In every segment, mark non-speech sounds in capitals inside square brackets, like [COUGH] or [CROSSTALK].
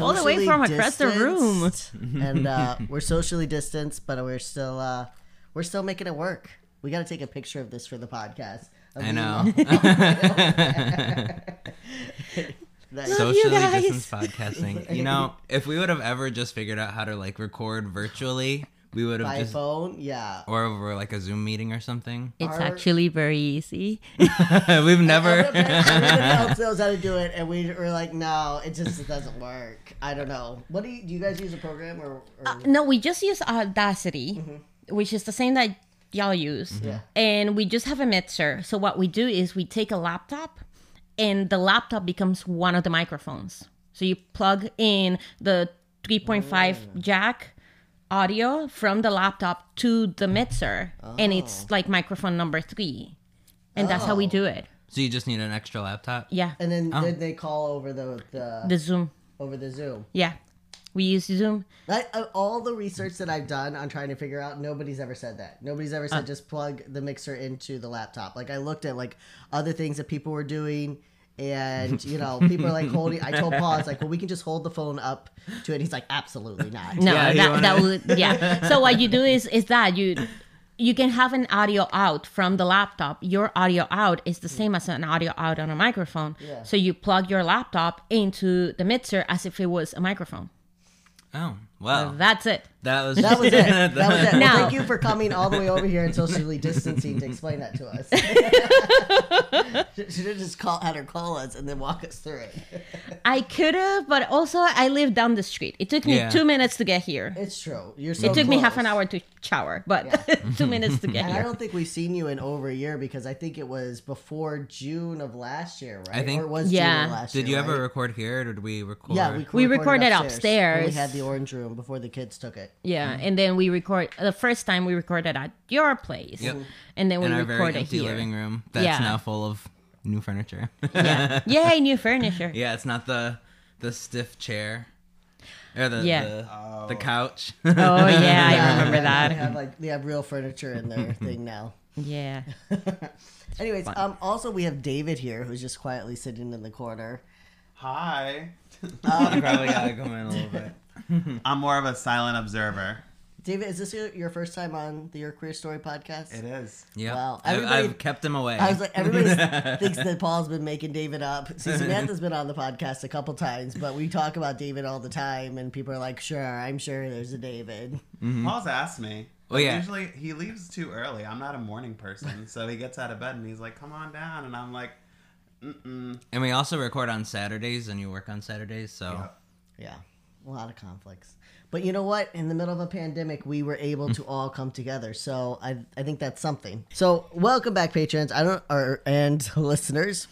All the way from across the room. [LAUGHS] and uh, we're socially distanced, but we're still uh, we're still making it work. We got to take a picture of this for the podcast. Of I know. [LAUGHS] [LAUGHS] Like, Socially guys. distanced podcasting. You know, if we would have ever just figured out how to like record virtually, we would have by just phone, yeah. or over like a Zoom meeting or something. It's Our- actually very easy. [LAUGHS] We've never. [LAUGHS] Everyone else knows how to do it, and we were like, no, it just doesn't work. I don't know. What do you, do you guys use a program or? or uh, no, we just use Audacity, mm-hmm. which is the same that y'all use. Mm-hmm. Yeah. And we just have a mixer. So what we do is we take a laptop and the laptop becomes one of the microphones. So you plug in the 3.5 mm. jack audio from the laptop to the mixer and it's like microphone number 3. And that's how we do it. So you just need an extra laptop. Yeah. and then Oh. then they call over the, the The Zoom. over the Zoom. Yeah. We use Zoom. I, uh, all the research that I've done on trying to figure out, nobody's ever said that. Nobody's ever said just plug the mixer into the laptop. Like I looked at like other things that people were doing, and [LAUGHS] you know, people are like holding. I told Paul, it's like, well, we can just hold the phone up to it. He's like, absolutely not. No, Yeah, that, wanna- that would yeah. So what you do is is that you you can have an audio out from the laptop. Your audio out is the same as an audio out on a microphone. Yeah. So you plug your laptop into the mixer as if it was a microphone. Oh, wow. That's it. That was [LAUGHS] That was it. [LAUGHS] That was it. Well, Now- thank you for coming all the way over here and socially distancing to explain that to us. [LAUGHS] Should have just call, had her call us and then walk us through it. I could have, but also I live down the street. It took me Yeah. two minutes to get here. It's true. You're so It took me half an hour to shower, but two minutes to get And I don't think we've seen you in over a year because I think it was before June of last year, right? I think- or it was Yeah. June of last year. Did you year. ever right? record here, or did we record? Yeah, we, We recorded, recorded when upstairs. we had the orange room before the kids took it. Yeah, and then we record the first time we recorded at your place, Yep. and then we in our very recorded empty here. living room. That's Yeah. now full of new furniture. Yeah, [LAUGHS] yay, new furniture. yeah, it's not the the stiff chair or the Yeah. the, the couch. Oh yeah, I [LAUGHS] remember that. They have [LAUGHS] like they have real furniture in their thing now. Yeah. Anyways, um, also we have David here who's just quietly sitting in the corner. Hi. you probably gotta come in a little bit. [LAUGHS] I'm more of a silent observer. David, is this your, your first time on the Your Queer Story podcast? It is. Yeah, Wow, I've, I've kept him away. I was like, everybody [LAUGHS] thinks that Paul's been making David up. See, Samantha's been on the podcast a couple times, but we talk about David all the time, and people are like, "Sure, I'm sure there's a David." Mm-hmm. Paul's asked me. Oh, yeah. Usually he leaves too early. I'm not a morning person, so he gets out of bed and he's like, "Come on down," and I'm like, "Mm-mm." and we also record on Saturdays, and you work on Saturdays, so Yeah. Yeah, a lot of conflicts. But you know what? In the middle of a pandemic, we were able to all come together. So I, I think that's something. So welcome back, patrons. I don't, or and [LAUGHS] listeners.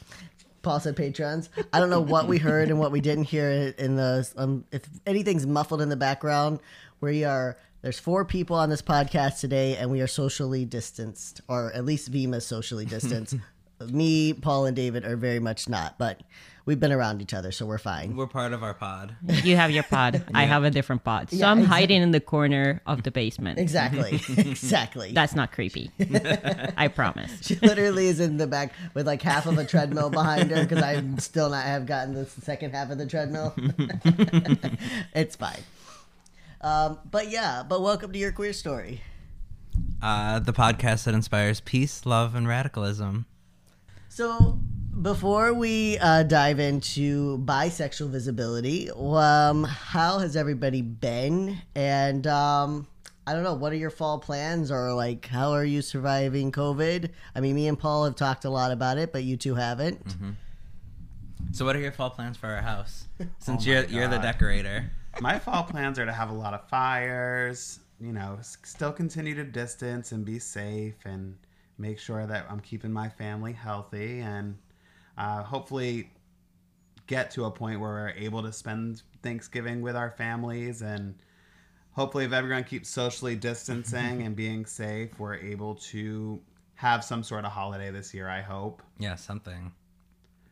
Paul said patrons. I don't know what we heard and what we didn't hear in the. Um, if anything's muffled in the background, we are. There's four people on this podcast today, and we are socially distanced, or at least Vima's socially distanced. [LAUGHS] Me, Paul, and David are very much not, but we've been around each other, so we're fine. we're part of our pod. You have your pod. I have a different pod. So Yeah, I'm exactly. hiding in the corner of the basement. Exactly. [LAUGHS] exactly. That's not creepy. [LAUGHS] I promise. she literally is in the back with like half of a treadmill behind her because I still not have gotten the second half of the treadmill. [LAUGHS] it's fine. Um, but yeah, but welcome to your queer story. Uh, the podcast that inspires peace, love, and radicalism. So before we uh, dive into bisexual visibility, um, how has everybody been? And um, I don't know, what are your fall plans, or like, how are you surviving COVID? I mean, me and Paul have talked a lot about it, but you two haven't. So, what are your fall plans for our house? [LAUGHS] Since Oh you're you're the decorator. My fall plans are to have a lot of fires, you know, still continue to distance and be safe and make sure that I'm keeping my family healthy and uh, hopefully get to a point where we're able to spend Thanksgiving with our families and hopefully if everyone keeps socially distancing [LAUGHS] and being safe, we're able to have some sort of holiday this year, I hope. Yeah, something.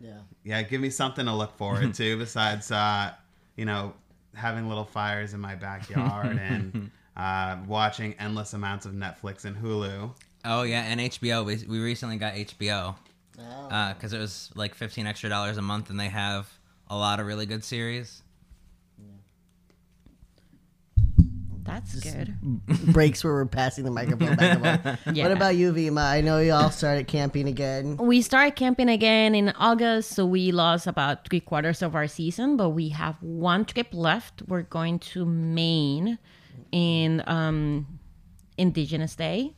Yeah. Yeah, give me something to look forward [LAUGHS] to besides, uh, you know, having little fires in my backyard [LAUGHS] and uh, watching endless amounts of Netflix and Hulu. Oh yeah, and HBO. We we recently got HBO Oh. because it was like fifteen extra dollars a month, and they have a lot of really good series. That's good. breaks where we're passing the microphone back and forth. [LAUGHS] Yeah. What about you, Vima? I know you all started camping again. We started camping again in August, so we lost about three quarters of our season, but we have one trip left. We're going to Maine in um, Indigenous Day,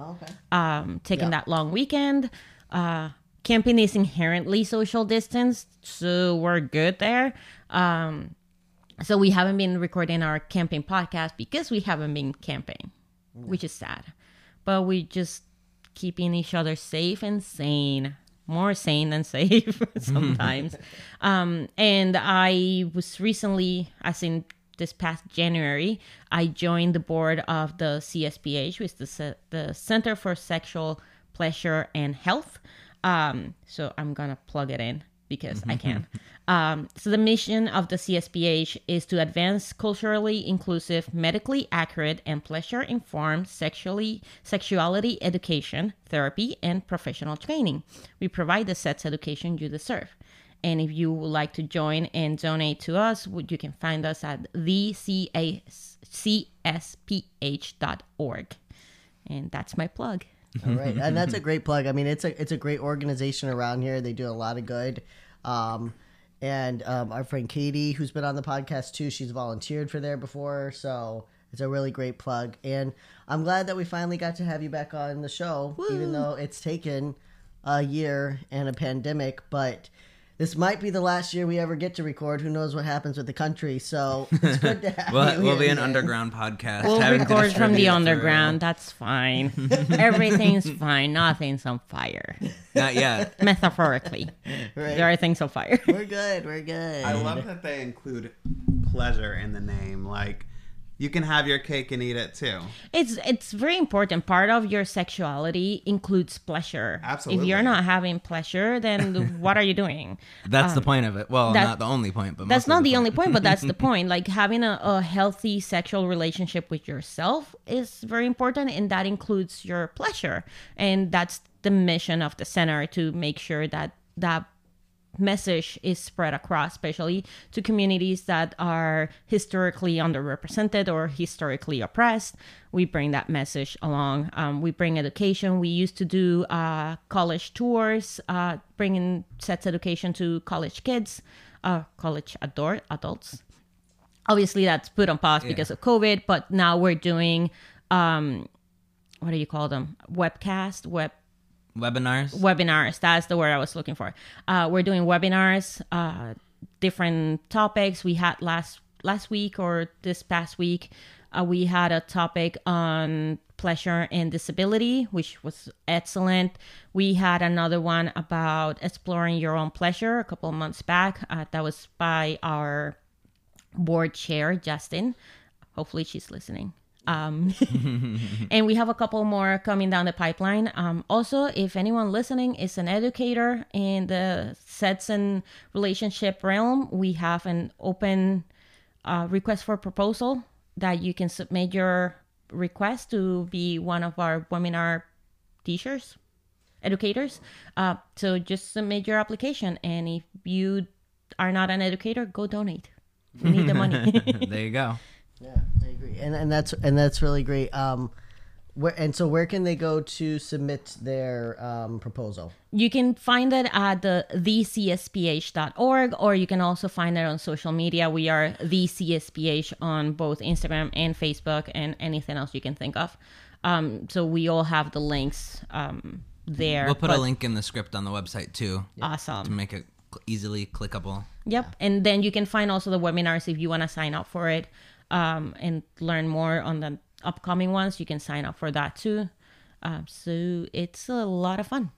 Oh, okay. um, taking Yeah. that long weekend. Uh, camping is inherently social distance, so we're good there. Um, so we haven't been recording our camping podcast because we haven't been camping, which is sad. But we just keeping each other safe and sane. More sane than [LAUGHS] safe sometimes. [LAUGHS] um, and I was recently, as in this past January, I joined the board of the CSPH, which is the, the Center for Sexual Pleasure and Health. Um, so I'm gonna plug it in because I can. [LAUGHS] Um, so the mission of the CSPH is to advance culturally inclusive, medically accurate, and pleasure-informed sexually sexuality education, therapy, and professional training. We provide the sex education you deserve. And if you would like to join and donate to us, you can find us at thecsph.org. And that's my plug. All right, and that's a great plug. I mean, it's a it's a great organization around here. They do a lot of good. Um, and um, our friend Katie, who's been on the podcast too, she's volunteered for there before, so it's a really great plug. And I'm glad that we finally got to have you back on the show, even though it's taken a year and a pandemic. But this might be the last year we ever get to record. Who knows what happens with the country? So [LAUGHS] it's good to have We'll, you we'll here be an underground podcast. We'll record from distribute the through- underground. That's fine. [LAUGHS] Everything's fine. Nothing's on fire. Not yet. Metaphorically, [LAUGHS] Right. everything's on fire. We're good. We're good. I love that they include pleasure in the name. Like, you can have your cake and eat it too. It's it's very important. Part of your sexuality includes pleasure. Absolutely. If you're not having pleasure, then [LAUGHS] what are you doing? That's the um, point of it. Well, that- not the only point, but That's not the, only point. point, but that's the [LAUGHS] point. Like having a, a healthy sexual relationship with yourself is very important, and that includes your pleasure. And that's the mission of the center to make sure that that message is spread across, especially to communities that are historically underrepresented or historically oppressed. We bring that message along. Um, we bring education. We used to do uh, college tours, uh, bringing sex education to college kids, uh, college adult adults. Obviously, that's put on pause because of COVID, but now we're doing um, what do you call them? Webcast, web Webinars. webinars. That's the word i was looking for. Uh, we're doing webinars uh, different topics. We had last last week or this past week uh, we had a topic on pleasure and disability which was excellent. We had another one about exploring your own pleasure a couple months back. Uh, that was by our board chair justin. Hopefully she's listening um, [LAUGHS] [LAUGHS] and we have a couple more coming down the pipeline. Um, also, if anyone listening is an educator in the sets and relationship realm, we have an open uh, request for proposal that you can submit your request to be one of our webinar teachers, educators. Uh, so just submit your application, and if you are not an educator, go donate. We need the money. [LAUGHS] there you go. Yeah, I agree, and and that's and that's really great. Um, Where, and so, where can they go to submit their um, proposal? You can find it at the thecsph.org, or you can also find it on social media. We are the CSPH on both Instagram and Facebook, and anything else you can think of. Um, so we all have the links um, there. We'll put a link in the script on the website too Awesome to make it easily clickable. Yep. And then you can find also the webinars if you want to sign up for it um, and learn more on the upcoming ones. You can sign up for that too. Um, so it's a lot of fun.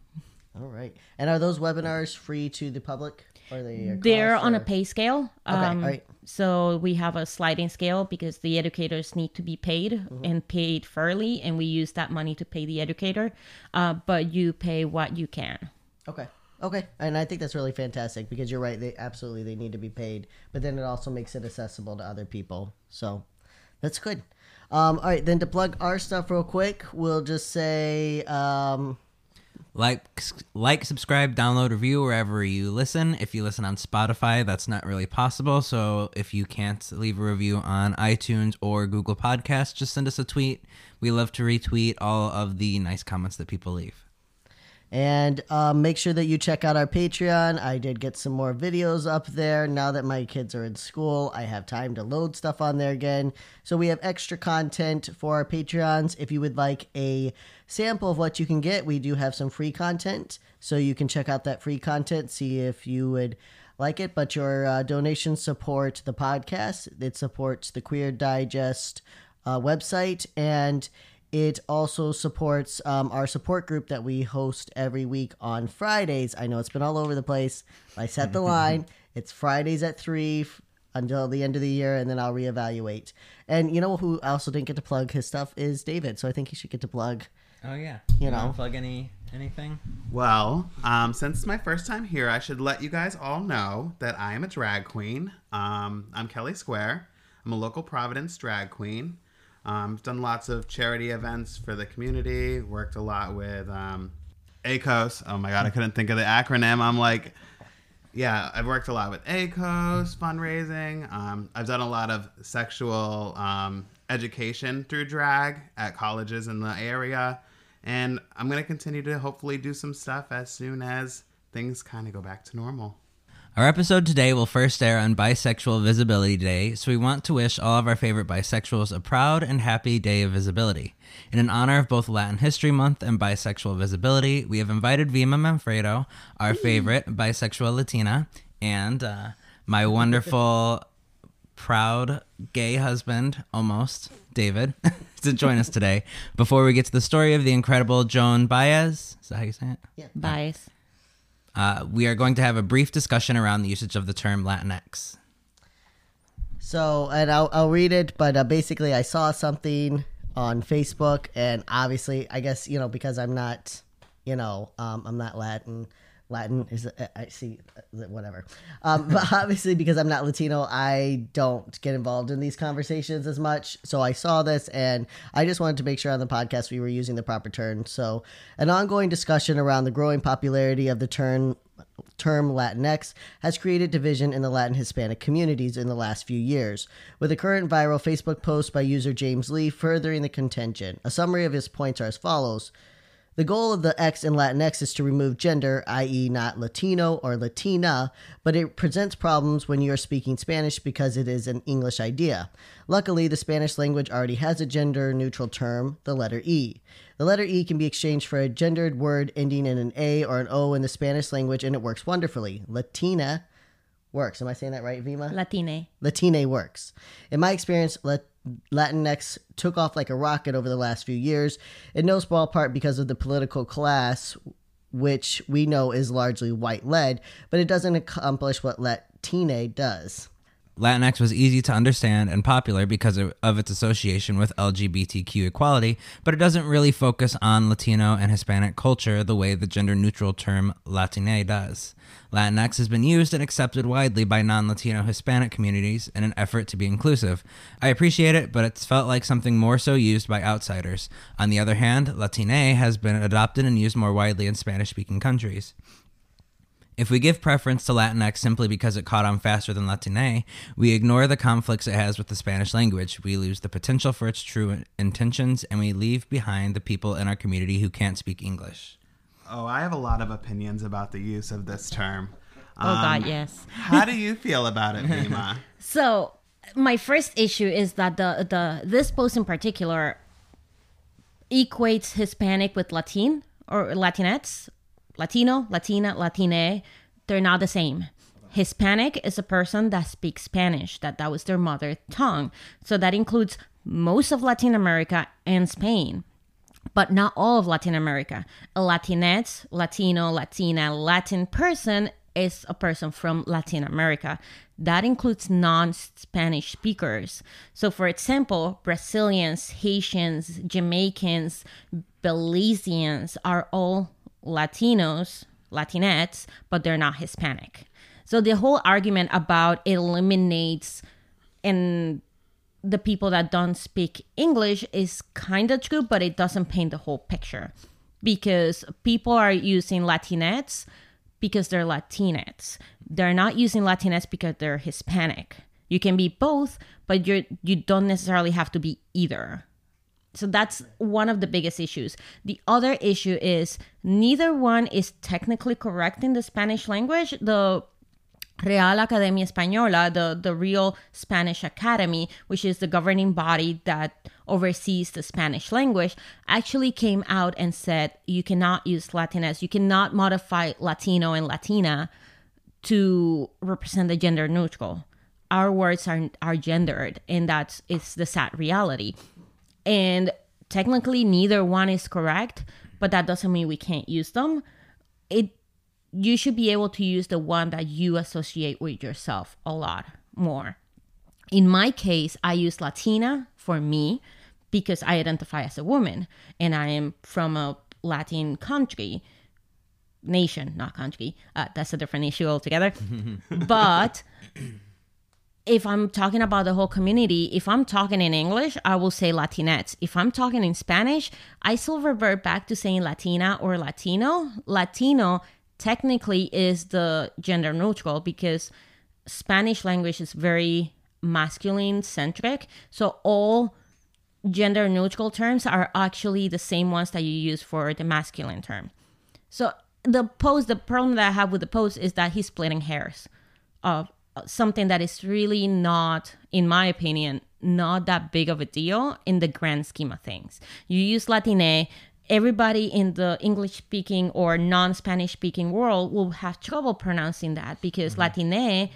All right. And are those webinars free to the public? Are they They're on a pay scale. Okay, Um, all right. So we have a sliding scale because the educators need to be paid Mm-hmm. and paid fairly, and we use that money to pay the educator. Uh, but you pay what you can. Okay. Okay. And I think that's really fantastic because you're right. They absolutely they need to be paid, but then it also makes it accessible to other people. So that's good. Um, all right. Then to plug our stuff real quick, we'll just say um, Like, like, subscribe, download, review wherever you listen. If you listen on Spotify, that's not really possible. So if you can't leave a review on iTunes or Google Podcasts, just send us a tweet. We love to retweet all of the nice comments that people leave. And um, make sure that you check out our Patreon. I did get some more videos up there. Now that my kids are in school, I have time to load stuff on there again. So we have extra content for our Patreons. If you would like a sample of what you can get, we do have some free content. So you can check out that free content, see if you would like it. But your uh, donations support the podcast, it supports the Queer Digest uh, website, and it also supports um, our support group that we host every week on Fridays. I know it's been all over the place. I set the [LAUGHS] line. It's Fridays at 3 f- until the end of the year, and then I'll reevaluate. And you know who also didn't get to plug his stuff is David. So I think he should get to plug. Oh yeah, You wanna know. plug any anything? Well, um, since it's my first time here, I should let you guys all know that I am a drag queen. Um, I'm Kelly Square. I'm a local Providence drag queen. Um, I've done lots of charity events for the community. Worked a lot with um, ACOS. Oh my god, I couldn't think of the acronym. I'm like, yeah, I've worked a lot with ACOS fundraising. Um, I've done a lot of sexual um, education through drag at colleges in the area. And I'm going to continue to hopefully do some stuff as soon as things kind of go back to normal. Our episode today will first air on Bisexual Visibility Day, so we want to wish all of our favorite bisexuals a proud and happy day of visibility. And In honor of both Latin History Month and bisexual visibility, we have invited Vima Manfredo, our favorite bisexual Latina, and uh, my wonderful, proud gay husband, almost, David, [LAUGHS] to join us today. Before we get to the story of the incredible Joan Baez, is that how you say it? Bias. Uh, we are going to have a brief discussion around the usage of the term Latinx. So, and I'll, I'll read it, but uh, basically, I saw something on Facebook, and obviously, I guess, you know, because I'm not, you know, um, I'm not Latin. Latin is, uh, I see, uh, whatever. Um, but [LAUGHS] obviously, because I'm not Latino, I don't get involved in these conversations as much. So I saw this, and I just wanted to make sure on the podcast we were using the proper term. So, an ongoing discussion around the growing popularity of the term term Latinx has created division in the Latin Hispanic communities in the last few years, with a current viral Facebook post by user James Lee furthering the contention. A summary of his points are as follows. The goal of the X in Latinx is to remove gender, i.e., not Latino or Latina, but it presents problems when you are speaking Spanish because it is an English idea. Luckily, the Spanish language already has a gender neutral term, the letter E. The letter E can be exchanged for a gendered word ending in an A or an O in the Spanish language, and it works wonderfully. Latina works. Am I saying that right, Vima? Latine. Latine works. In my experience, Lat- Latinx took off like a rocket over the last few years, in no small part because of the political class, which we know is largely white led, but it doesn't accomplish what Latine does. Latinx was easy to understand and popular because of, of its association with LGBTQ equality, but it doesn't really focus on Latino and Hispanic culture the way the gender neutral term Latine does. Latinx has been used and accepted widely by non Latino Hispanic communities in an effort to be inclusive. I appreciate it, but it's felt like something more so used by outsiders. On the other hand, Latine has been adopted and used more widely in Spanish speaking countries. If we give preference to Latinx simply because it caught on faster than Latine, we ignore the conflicts it has with the Spanish language. We lose the potential for its true intentions, and we leave behind the people in our community who can't speak English. Oh, I have a lot of opinions about the use of this term. Oh Um, God, yes. How do [LAUGHS] you feel about it, Vima? [LAUGHS] So my first issue is that the the this post in particular equates Hispanic with Latin or Latinx, Latino, Latina, Latine. They're not the same. Hispanic is a person that speaks Spanish, that that was their mother tongue. So that includes most of Latin America and Spain, but not all of Latin America. A Latino, Latina, Latin person is a person from Latin America. That includes non Spanish speakers. So, for example, Brazilians, Haitians, Jamaicans, Belizeans are all Latinos, Latinx, but they're not Hispanic. So, the whole argument about eliminates and the people that don't speak English is kind of true, but it doesn't paint the whole picture because people are using Latinx because they're Latinx. They're not using Latinx because they're Hispanic. You can be both, but you you don't necessarily have to be either. So that's one of the biggest issues. The other issue is neither one is technically correct in the Spanish language. The Real Academia Española, the, the real Spanish Academy, which is the governing body that oversees the Spanish language, actually came out and said you cannot use Latinx, you cannot modify Latino and Latina to represent the gender neutral. Our words are, are gendered, and that's it's the sad reality. And technically, neither one is correct, but that doesn't mean we can't use them. It you should be able to use the one that you associate with yourself a lot more. In my case, I use Latina for me because I identify as a woman and I am from a Latin country, nation, not country. Uh, that's a different issue altogether. [LAUGHS] but if I'm talking about the whole community, if I'm talking in English, I will say Latinx. If I'm talking in Spanish, I still revert back to saying Latina or Latino. Latino technically is the gender neutral because Spanish language is very masculine centric. So all gender neutral terms are actually the same ones that you use for the masculine term. So the post, the problem that I have with the post is that he's splitting hairs of something that is really not, in my opinion, not that big of a deal in the grand scheme of things. You use Latine, everybody in the English speaking or non Spanish speaking world will have trouble pronouncing that because mm-hmm. Latine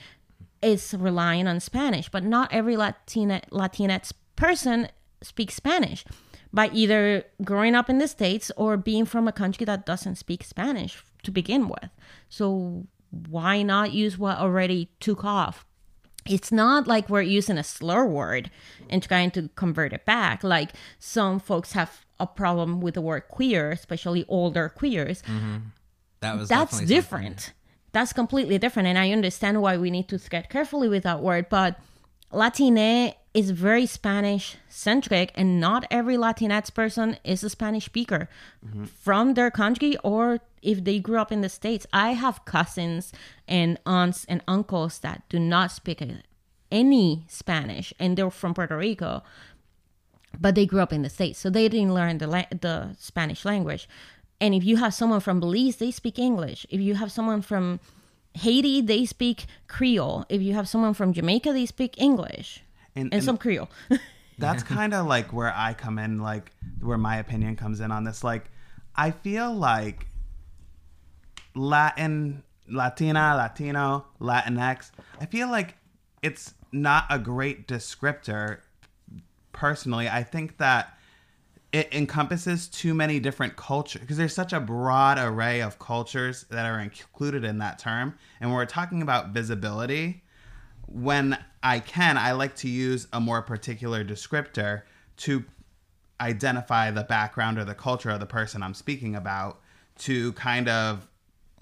is relying on Spanish, but not every Latina Latinx person speaks Spanish by either growing up in the States or being from a country that doesn't speak Spanish to begin with. So why not use what already took off? It's not like we're using a slur word and trying to convert it back. Like some folks have a problem with the word queer, especially older queers. Mm-hmm. That was That's different. That's completely different. And I understand why we need to tread carefully with that word, but Latine is very Spanish centric, and not every Latinx person is a Spanish speaker mm-hmm. from their country or if they grew up in the States. I have cousins and aunts and uncles that do not speak any Spanish, and they're from Puerto Rico but they grew up in the states so they didn't learn the la- the spanish language. And if you have someone from belize they speak english. If you have someone from haiti they speak creole. If you have someone from jamaica they speak english And- and, and- some creole [LAUGHS] that's kind of like where I come in, like where my opinion comes in on this. Like, I feel like Latin, Latina, Latino, Latinx, I feel like it's not a great descriptor. Personally, I think that it encompasses too many different cultures because there's such a broad array of cultures that are included in that term. And when we're talking about visibility, when I can, I like to use a more particular descriptor to identify the background or the culture of the person I'm speaking about to kind of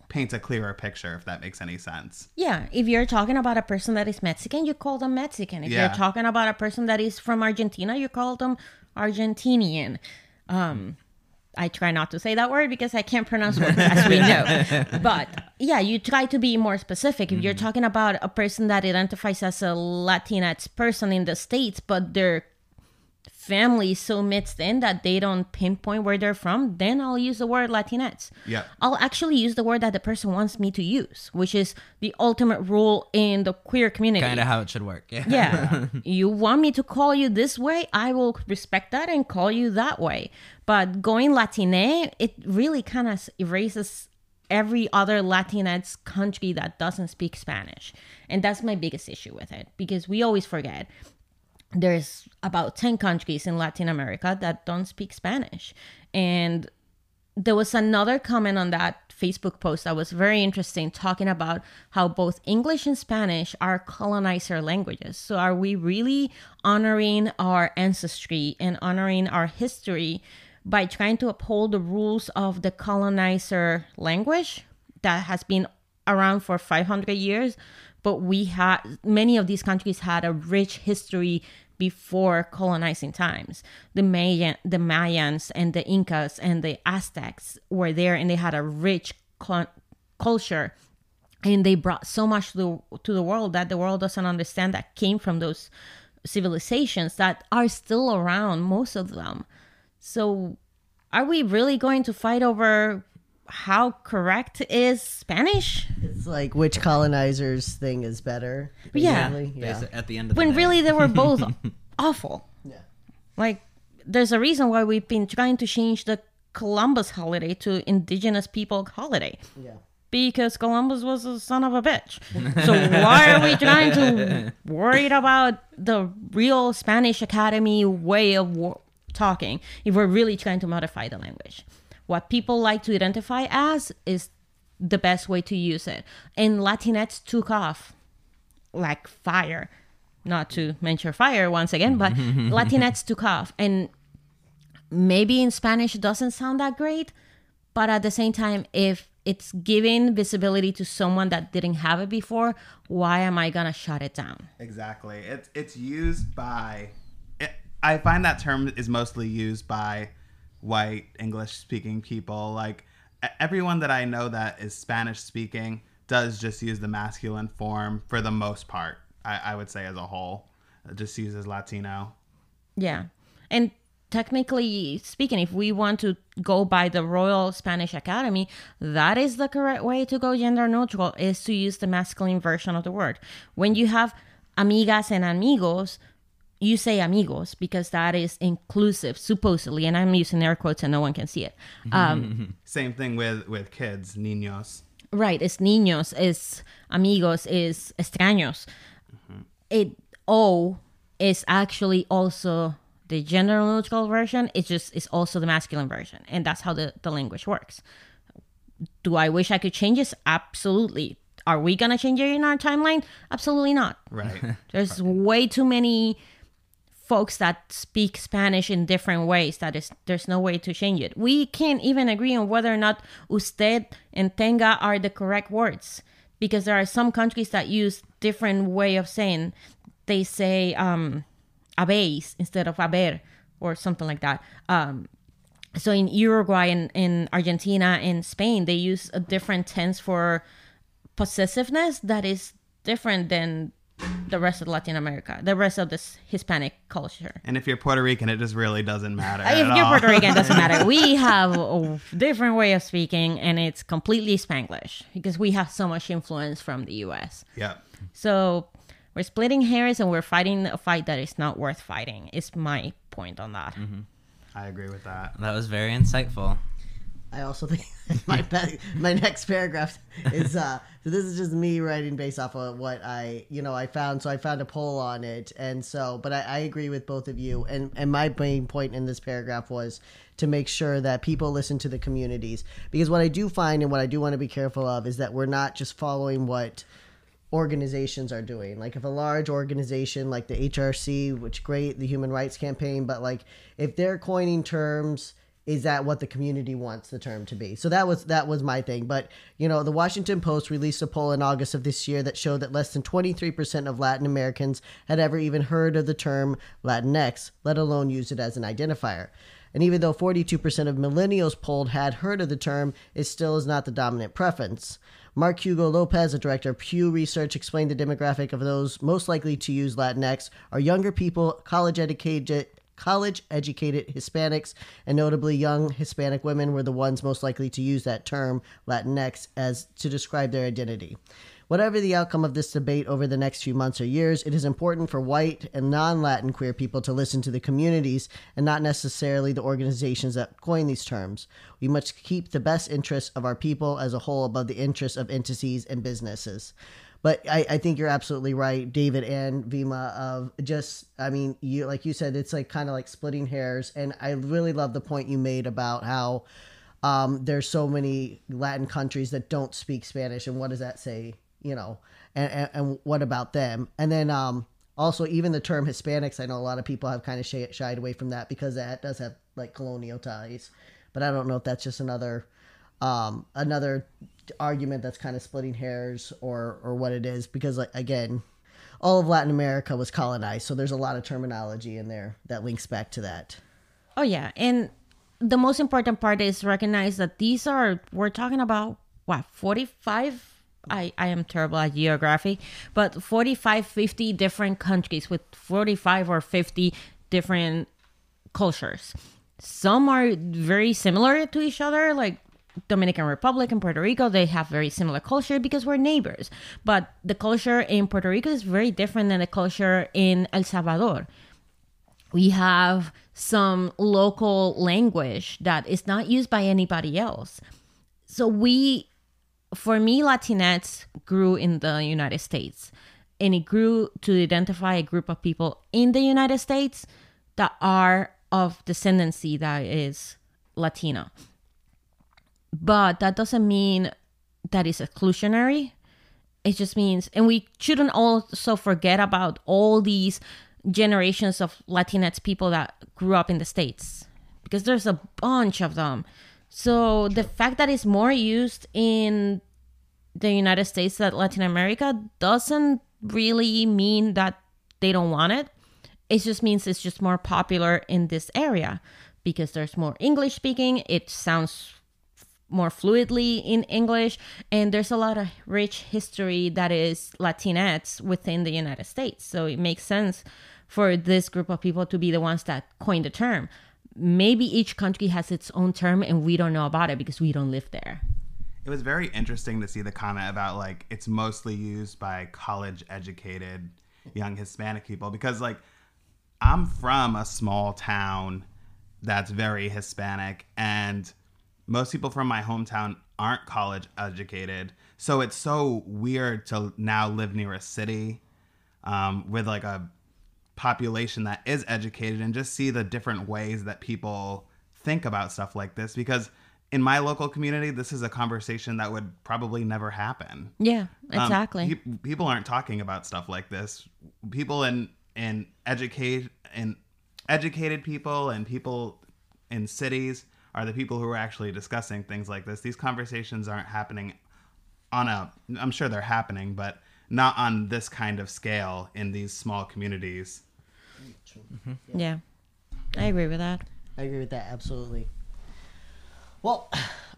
paint a clearer picture, if that makes any sense. yeah if you're talking about a person that is mexican you call them mexican if Yeah. you're talking about a person that is from argentina you call them argentinian um I try not to say that word because I can't pronounce words, as we [LAUGHS] know. But yeah, you try to be more specific. If you're mm-hmm. talking about a person that identifies as a Latinx person in the States, but their family so mixed in that they don't pinpoint where they're from, then I'll use the word Latinx. Yeah. I'll actually use the word that the person wants me to use, which is the ultimate rule in the queer community. Kind of how it should work. Yeah. Yeah. [LAUGHS] you want me to call you this way? I will respect that and call you that way. But going Latine, it really kind of erases every other Latinx country that doesn't speak Spanish. And that's my biggest issue with it because we always forget there's about 10 countries in Latin America that don't speak Spanish. And there was another comment on that Facebook post that was very interesting, talking about how both English and Spanish are colonizer languages. So, are we really honoring our ancestry and honoring our history by trying to uphold the rules of the colonizer language that has been around for 500 years? But we had many of these countries had a rich history before colonizing times. The Mayan, the Mayans and the Incas and the Aztecs were there, and they had a rich culture, and they brought so much to the, to the world that the world doesn't understand that came from those civilizations that are still around, most of them. So, are we really going to fight over how correct is Spanish? It's like which colonizers thing is better. Yeah. basically. yeah. Basi- At the end of When day. really they were both [LAUGHS] awful. Yeah. Like, there's a reason why we've been trying to change the Columbus holiday to Indigenous People holiday. Yeah. Because Columbus was a son of a bitch. So why are we [LAUGHS] trying to worried about the real Spanish Academy way of wo- talking if we're really trying to modify the language? What people like to identify as is the best way to use it. And Latinx took off like fire. Not to mention fire once again, but [LAUGHS] Latinx took off. And maybe in Spanish it doesn't sound that great, but at the same time, if it's giving visibility to someone that didn't have it before, why am I gonna shut it down? Exactly. It's it's used by. It, I find that term is mostly used by white English speaking people. Like everyone that I know that is Spanish speaking does just use the masculine form for the most part. I, I would say as a whole, It just uses Latino. Yeah. And technically speaking, if we want to go by the Royal Spanish Academy, that is the correct way to go gender neutral is to use the masculine version of the word. When you have amigas and amigos, you say amigos because that is inclusive, supposedly, and I'm using air quotes and no one can see it. Um, [LAUGHS] Same thing with with kids, niños. Right, it's niños, it's amigos, is extraños. It O is actually also the gender neutral version. It's just it's also the masculine version, and that's how the the language works. Do I wish I could change this? Absolutely. Are we gonna change it in our timeline? Absolutely not. Right. [LAUGHS] There's way too many folks that speak Spanish in different ways that is there's no way to change it. We can't even agree on whether or not usted and tenga are the correct words because there are some countries that use different way of saying they say um habéis instead of haber or something like that. Um so in Uruguay and in Argentina and Spain they use a different tense for possessiveness that is different than the rest of Latin America, the rest of this Hispanic culture. and if you're Puerto Rican, it just really doesn't matter. If at you're all. Puerto Rican, it doesn't matter. We [LAUGHS] have a different way of speaking, and it's completely Spanglish because we have so much influence from the U.S. Yeah. So we're splitting hairs and we're fighting a fight that is not worth fighting. Is my point on that. Mm-hmm. I agree with that. That was very insightful. I also think [LAUGHS] my my next paragraph is uh so this is just me writing based off of what I you know I found. So I found a poll on it. And so but I, I agree with both of you. And and my main point in this paragraph was to make sure that people listen to the communities. Because what I do find and what I do want to be careful of is that we're not just following what organizations are doing. Like if a large organization like the HRC, which great, the Human Rights Campaign, but like if they're coining terms, is that what the community wants the term to be? So that was that was my thing. But you know, the Washington Post released a poll in August of this year that showed that less than 23% of Latin Americans had ever even heard of the term Latinx, let alone use it as an identifier. And even though 42% of millennials polled had heard of the term, it still is not the dominant preference. Mark Hugo Lopez, a director of Pew Research, explained the demographic of those most likely to use Latinx are younger people, college educated, college educated Hispanics, and notably young Hispanic women were the ones most likely to use that term Latinx as to describe their identity. Whatever the outcome of this debate over the next few months or years, it is important for white and non Latin queer people to listen to the communities and not necessarily the organizations that coin these terms. We must keep the best interests of our people as a whole above the interests of entities and businesses. But I, I think you're absolutely right, David and Vima. Of just, I mean, you like you said, it's like kind of like splitting hairs, and I really love the point you made about how um, there's so many Latin countries that don't speak Spanish, and what does that say? You know, and, and, and what about them? And then um, also even the term Hispanics, I know a lot of people have kind of shy, shied away from that because that does have like colonial ties. But I don't know if that's just another um, another argument that's kind of splitting hairs or or what it is because like again all of latin america was colonized so there's a lot of terminology in there that links back to that Oh yeah, and the most important part is recognize that these are we're talking about what 45 I, I am terrible at geography, but 45, 50 different countries with 45 or 50 different cultures. Some are very similar to each other, like Dominican Republic and Puerto Rico, they have very similar culture because we're neighbors. But the culture in Puerto Rico is very different than the culture in El Salvador we have some local language that is not used by anybody else. So we, for me, Latinx grew in the United States, and it grew to identify a group of people in the United States that are of descendancy that is Latino. But that doesn't mean that is exclusionary. It just means, and we shouldn't also forget about all these generations of Latinx people that grew up in the States because there's a bunch of them. So the fact that it's more used in the United States than Latin America doesn't really mean that they don't want it. It just means it's just more popular in this area because there's more English speaking. It sounds more fluidly in English, and there's a lot of rich history that is Latinx within the United States. So it makes sense for this group of people to be the ones that coined the term. Maybe each country has its own term and we don't know about it because we don't live there. It was very interesting to see the comment about like it's mostly used by college educated young Hispanic people because like I'm from a small town that's very Hispanic and most people from my hometown aren't college educated. So it's so weird to now live near a city um, with like a population that is educated and just see the different ways that people think about stuff like this because in my local community this is a conversation that would probably never happen Yeah, Um, exactly. pe- people aren't talking about stuff like this people in in educate and educated people and people in cities are the people who are actually discussing things like this. These conversations aren't happening on a i'm sure they're happening but not on this kind of scale in these small communities. Mm-hmm. Yeah, I agree with that. I agree with that absolutely. Well,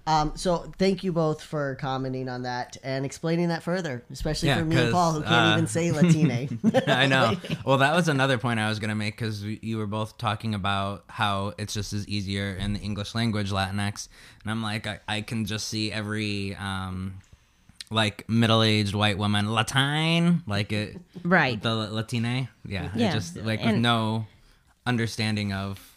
um, so thank you both for commenting on that and explaining that further, especially Yeah, for me and Paul who can't uh, even say Latine. [LAUGHS] I know. [LAUGHS] Well, that was another point I was going to make because you were both talking about how it's just as easier in the English language, Latinx. And I'm like, I, I can just see every, um, like, middle aged white woman, Latine, like it, Right. the Latine. Yeah. Yeah. Just, like, with no understanding of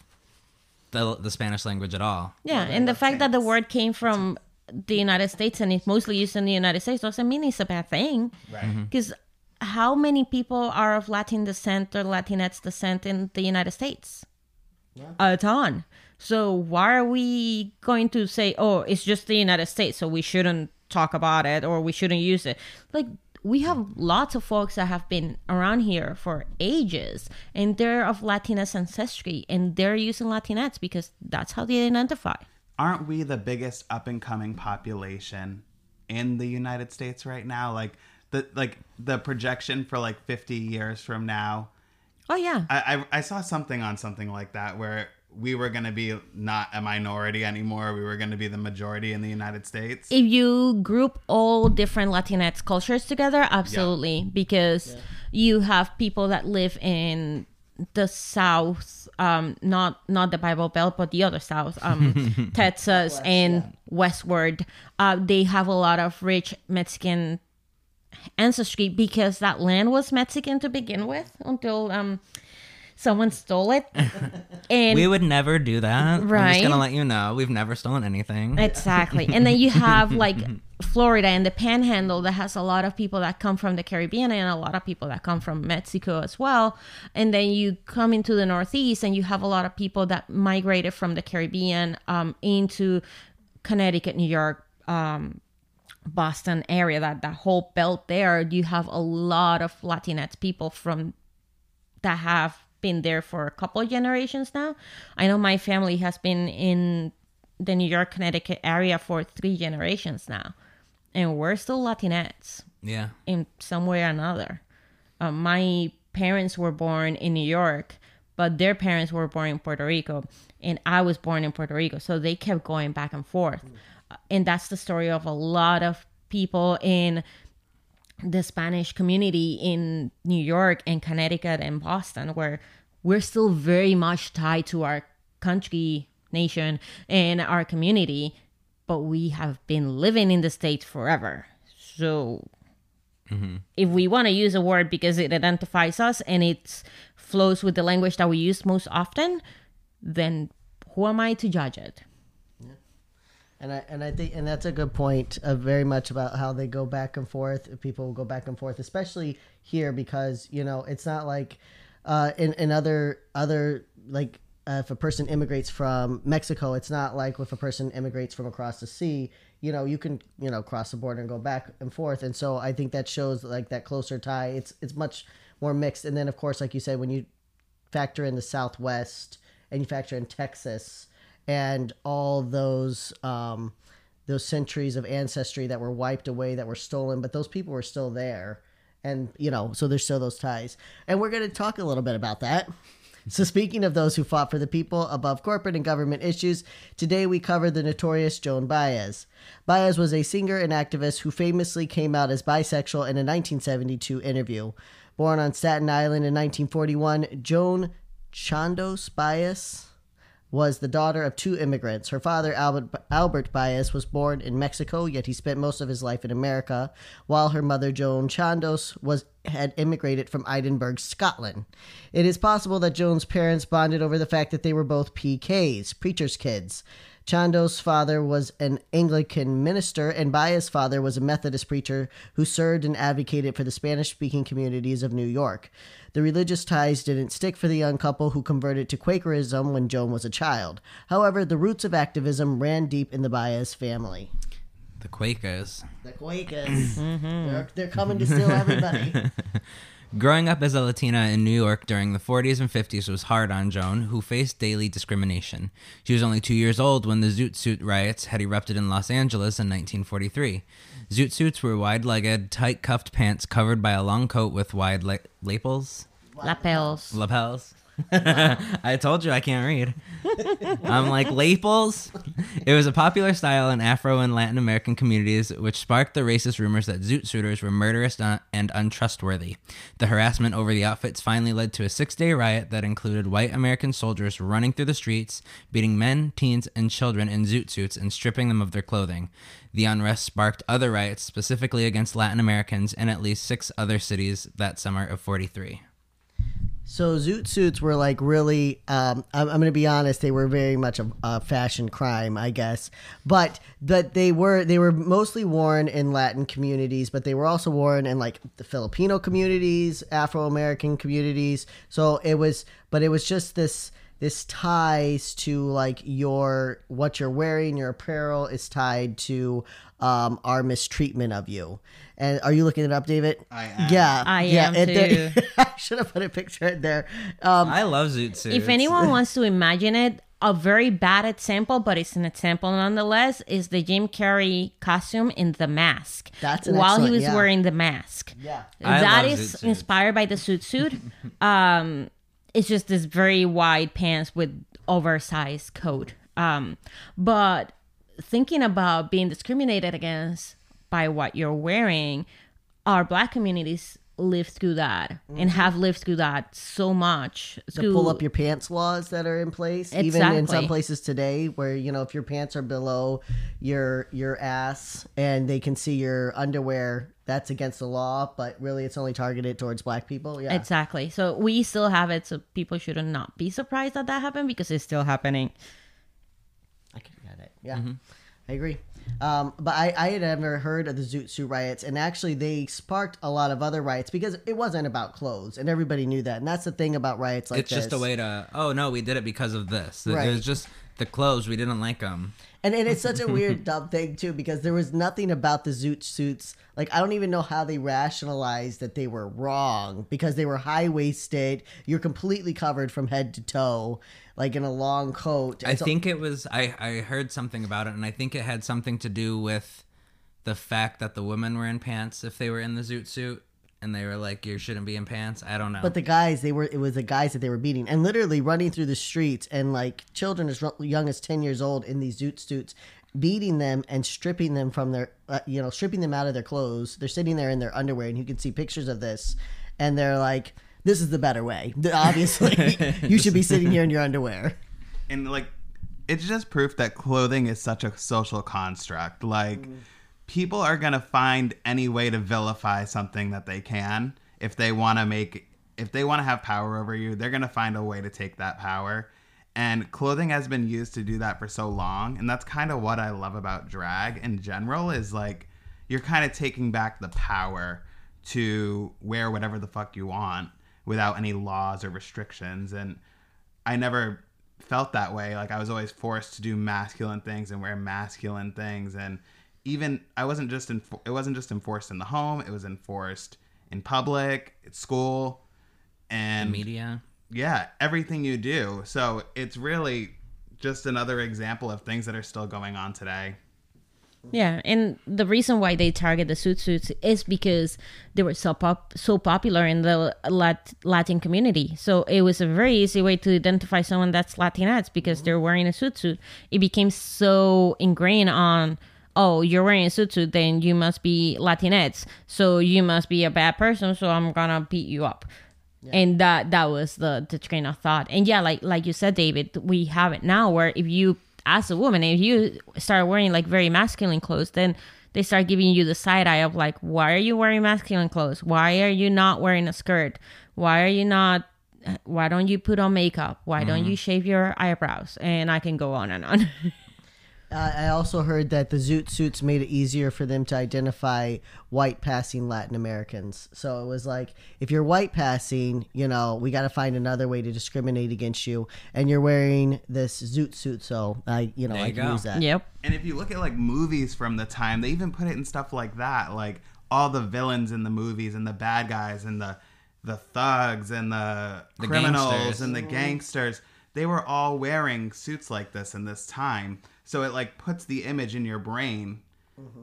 the, the Spanish language at all. Yeah, and the fact that the word came from the United States and it's mostly used in the United States doesn't mean it's a bad thing. right mm-hmm. Because how many people are of Latin descent or Latinx descent in the United States? A ton. So why are we going to say, oh, it's just the United States, so we shouldn't talk about it or we shouldn't use it? Like, we have lots of folks that have been around here for ages and they're of Latinx ancestry and they're using Latinx because that's how they identify. aren't we the biggest up and coming population in the United States right now? Like the like the projection for like 50 years from now. Oh, yeah. I I, I saw something on something like that where we were going to be not a minority anymore. We were going to be the majority in the United States. if you group all different Latinx cultures together, absolutely, because you have people that live in the South, um, not not the Bible Belt, but the other South, um, [LAUGHS] [LAUGHS] Texas and westward. Uh, they have a lot of rich Mexican ancestry because that land was Mexican to begin with until um, someone stole it, [LAUGHS] and We would never do that. Right. I'm just gonna let you know we've never stolen anything. Exactly. And then you have [LAUGHS] like Florida and the Panhandle that has a lot of people that come from the Caribbean and a lot of people that come from Mexico as well. And then you come into the Northeast and you have a lot of people that migrated from the Caribbean um, into Connecticut, New York, um, Boston area, that, that whole belt there. You have a lot of Latinx people from that have been there for a couple of generations now. I know my family has been in the New York, Connecticut area for three generations now, and we're still Latinx yeah. in some way or another. Uh, my parents were born in New York, but their parents were born in Puerto Rico, and I was born in Puerto Rico, so they kept going back and forth. And that's the story of a lot of people in the Spanish community in New York and Connecticut and Boston, where we're still very much tied to our country, nation, and our community, but we have been living in the States forever. So mm-hmm. if we want to use a word because it identifies us and it flows with the language that we use most often, then who am I to judge it? And I and I think and that's a good point of very much about how they go back and forth. People will go back and forth, especially here because you know it's not like uh, in in other other like uh, if a person immigrates from Mexico, it's not like if a person immigrates from across the sea. You know, you can you know cross the border and go back and forth, and so I think that shows like that closer tie. It's it's much more mixed, and then of course, like you said, when you factor in the Southwest and you factor in Texas and all those um, those centuries of ancestry that were wiped away, that were stolen, but those people were still there, and you know, so there's still those ties, and we're going to talk a little bit about that. So, speaking of those who fought for the people above corporate and government issues, today we cover the notorious Joan Baez. Baez was a singer and activist who famously came out as bisexual in a 1972 interview. Born on Staten Island in 1941, Joan Chandos Baez was the daughter of two immigrants. Her father, Albert, Albert Baez, was born in Mexico, yet he spent most of his life in America, while her mother, Joan Chandos, was had immigrated from Edinburgh, Scotland. It is possible that Joan's parents bonded over the fact that they were both PKs, preacher's kids. Chandos' father was an Anglican minister, and Baez's father was a Methodist preacher who served and advocated for the Spanish speaking communities of New York. The religious ties didn't stick for the young couple who converted to Quakerism when Joan was a child. However, the roots of activism ran deep in the Baez family. The Quakers. The Quakers. Mm-hmm. they're, they're coming to steal everybody. [LAUGHS] Growing up as a Latina in New York during the 40s and 50s was hard on Joan, who faced daily discrimination. She was only two years old when the Zoot Suit riots had erupted in Los Angeles in 1943. Zoot suits were wide legged, tight cuffed pants covered by a long coat with wide la- lapels. Lapels. Lapels. [LAUGHS] I told you I can't read. I'm like lapels. It was a popular style in Afro and Latin American communities, which sparked the racist rumors that zoot suiters were murderous and untrustworthy. The harassment over the outfits finally led to a six-day riot that included white American soldiers running through the streets, beating men, teens, and children in zoot suits and stripping them of their clothing. The unrest sparked other riots, specifically against Latin Americans, in at least six other cities that summer of '43. So zoot suits were like really. Um, I'm, I'm going to be honest; they were very much a, a fashion crime, I guess. But but they were they were mostly worn in Latin communities, but they were also worn in like the Filipino communities, Afro American communities. So it was, but it was just this this ties to like your what you're wearing, your apparel is tied to um, our mistreatment of you. And are you looking it up, David? I am. Yeah, I yeah, am it- there- too. [LAUGHS] I should have put a picture in there. Um, I love zoot suits. If anyone wants to imagine it, a very bad example, but it's an example nonetheless, is the Jim Carrey costume in The Mask. That's an while he was yeah. wearing the mask. Yeah. I that love is zoot suits. inspired by the suit suit. [LAUGHS] um, it's just this very wide pants with oversized coat. Um, but thinking about being discriminated against by what you're wearing, our black communities live through that and mm-hmm. have lived through that so much. the pull up your pants laws that are in place even in some places today where you know if your pants are below your your ass and they can see your underwear that's against the law but really it's only targeted towards black people yeah Exactly. So we still have it. So people should not not be surprised that that happened because it's still happening. i can get it yeah mm-hmm. i agree um, but I, I had never heard of the Zoot Suit riots, and actually they sparked a lot of other riots because it wasn't about clothes, and everybody knew that. And that's the thing about riots like it's just a way to. Oh no, we did it because of this. It Right. was just the clothes. We didn't like them. And, and it's such a weird [LAUGHS] dumb thing too because there was nothing about the zoot suits. Like I don't even know how they rationalized that they were wrong because they were high waisted. You're completely covered from head to toe, like in a long coat. I so- think it was. I I heard something about it, and I think it had something to do with the fact that the women were in pants if they were in the zoot suit, and they were like, "You shouldn't be in pants." I don't know. But the guys, they were it was the guys that they were beating and literally running through the streets and like children as young as ten years old in these zoot suits, beating them and stripping them from their uh, you know stripping them out of their clothes. They're sitting there in their underwear and you can see pictures of this, and they're like, "This is the better way." [LAUGHS] Obviously, [LAUGHS] you should be sitting here in your underwear. and like it's just proof that clothing is such a social construct like people are going to find any way to vilify something that they can if they want to make if they want to have power over you they're going to find a way to take that power and clothing has been used to do that for so long and that's kind of what i love about drag in general is like you're kind of taking back the power to wear whatever the fuck you want without any laws or restrictions and I never felt that way. Like I was always forced to do masculine things and wear masculine things, and even I wasn't just in. It wasn't just enforced in the home. It was enforced in public, at school, and media. yeah, everything you do. So it's really just another example of things that are still going on today. Yeah, and the reason why they target the suit suits is because they were so pop so popular in the Lat- Latin community. So it was a very easy way to identify someone that's Latinx because mm-hmm. they're wearing a suit suit. It became so ingrained on oh, you're wearing a suit suit, then you must be Latinx. So you must be a bad person, so I'm gonna beat you up. And that that was the the train of thought. And yeah, like like you said, David, we have it now where if you as a woman, if you start wearing like very masculine clothes, then they start giving you the side eye of like, why are you wearing masculine clothes? Why are you not wearing a skirt? Why are you not? Why don't you put on makeup? Why don't mm-hmm. you shave your eyebrows? And I can go on and on. [LAUGHS] Uh, I also heard that the zoot suits made it easier for them to identify white passing Latin Americans. So it was like, if you're white passing, you know, we got to find another way to discriminate against you. And you're wearing this zoot suit, so I, you know, There I can go. use that. yep. And if you look at like movies from the time, they even put it in stuff like that, like all the villains in the movies and the bad guys and the the thugs and the, The criminals gangsters. and the gangsters. They were all wearing suits like this in this time, so it like puts the image in your brain. Mm-hmm.